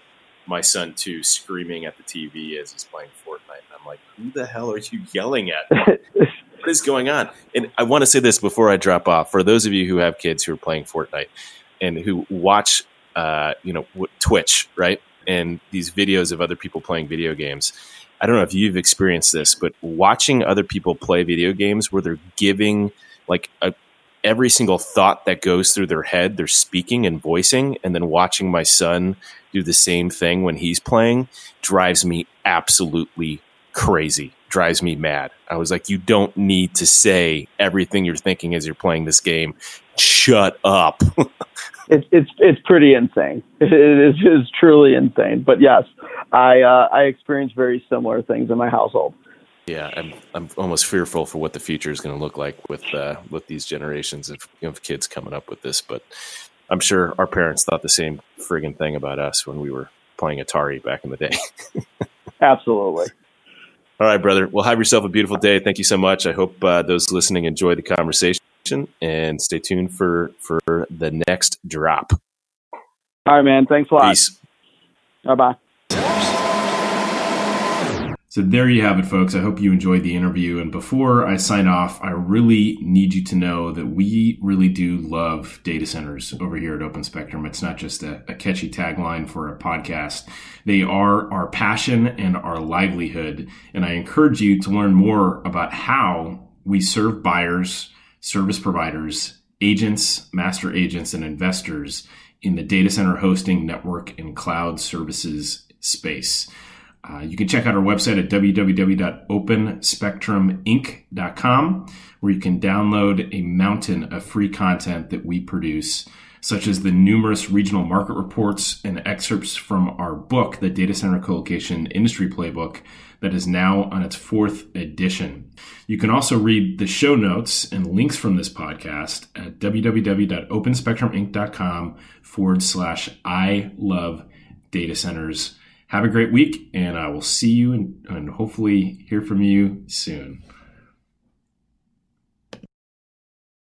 my son too screaming at the TV as he's playing Fortnite, and I'm like, who the hell are you yelling at? what is going on? And I want to say this before I drop off. For those of you who have kids who are playing Fortnite and who watch uh, you know, Twitch, right? And these videos of other people playing video games. I don't know if you've experienced this, but watching other people play video games where they're giving like a, every single thought that goes through their head, they're speaking and voicing, and then watching my son do the same thing when he's playing drives me absolutely crazy, drives me mad. I was like, you don't need to say everything you're thinking as you're playing this game. Shut up. it's it's it's pretty insane. It is, it is truly insane. But yes, I uh, I experience very similar things in my household. Yeah, I'm I'm almost fearful for what the future is going to look like with uh, with these generations of, of kids coming up with this. But I'm sure our parents thought the same friggin' thing about us when we were playing Atari back in the day. Absolutely. All right, brother. Well, have yourself a beautiful day. Thank you so much. I hope uh, those listening enjoy the conversation and stay tuned for for the next drop. All right, man. Thanks a lot. Peace. Bye bye. So there you have it, folks. I hope you enjoyed the interview. And before I sign off, I really need you to know that we really do love data centers over here at Open Spectrum. It's not just a, a catchy tagline for a podcast. They are our passion and our livelihood. And I encourage you to learn more about how we serve buyers service providers, agents, master agents, and investors in the data center hosting, network, and cloud services space. Uh, you can check out our website at www.openspectruminc.com, where you can download a mountain of free content that we produce, such as the numerous regional market reports and excerpts from our book, The Data Center Colocation Industry Playbook, that is now on its fourth edition. You can also read the show notes and links from this podcast at www.openspectruminc.com forward slash I love data centers. Have a great week, and I will see you and, and hopefully hear from you soon.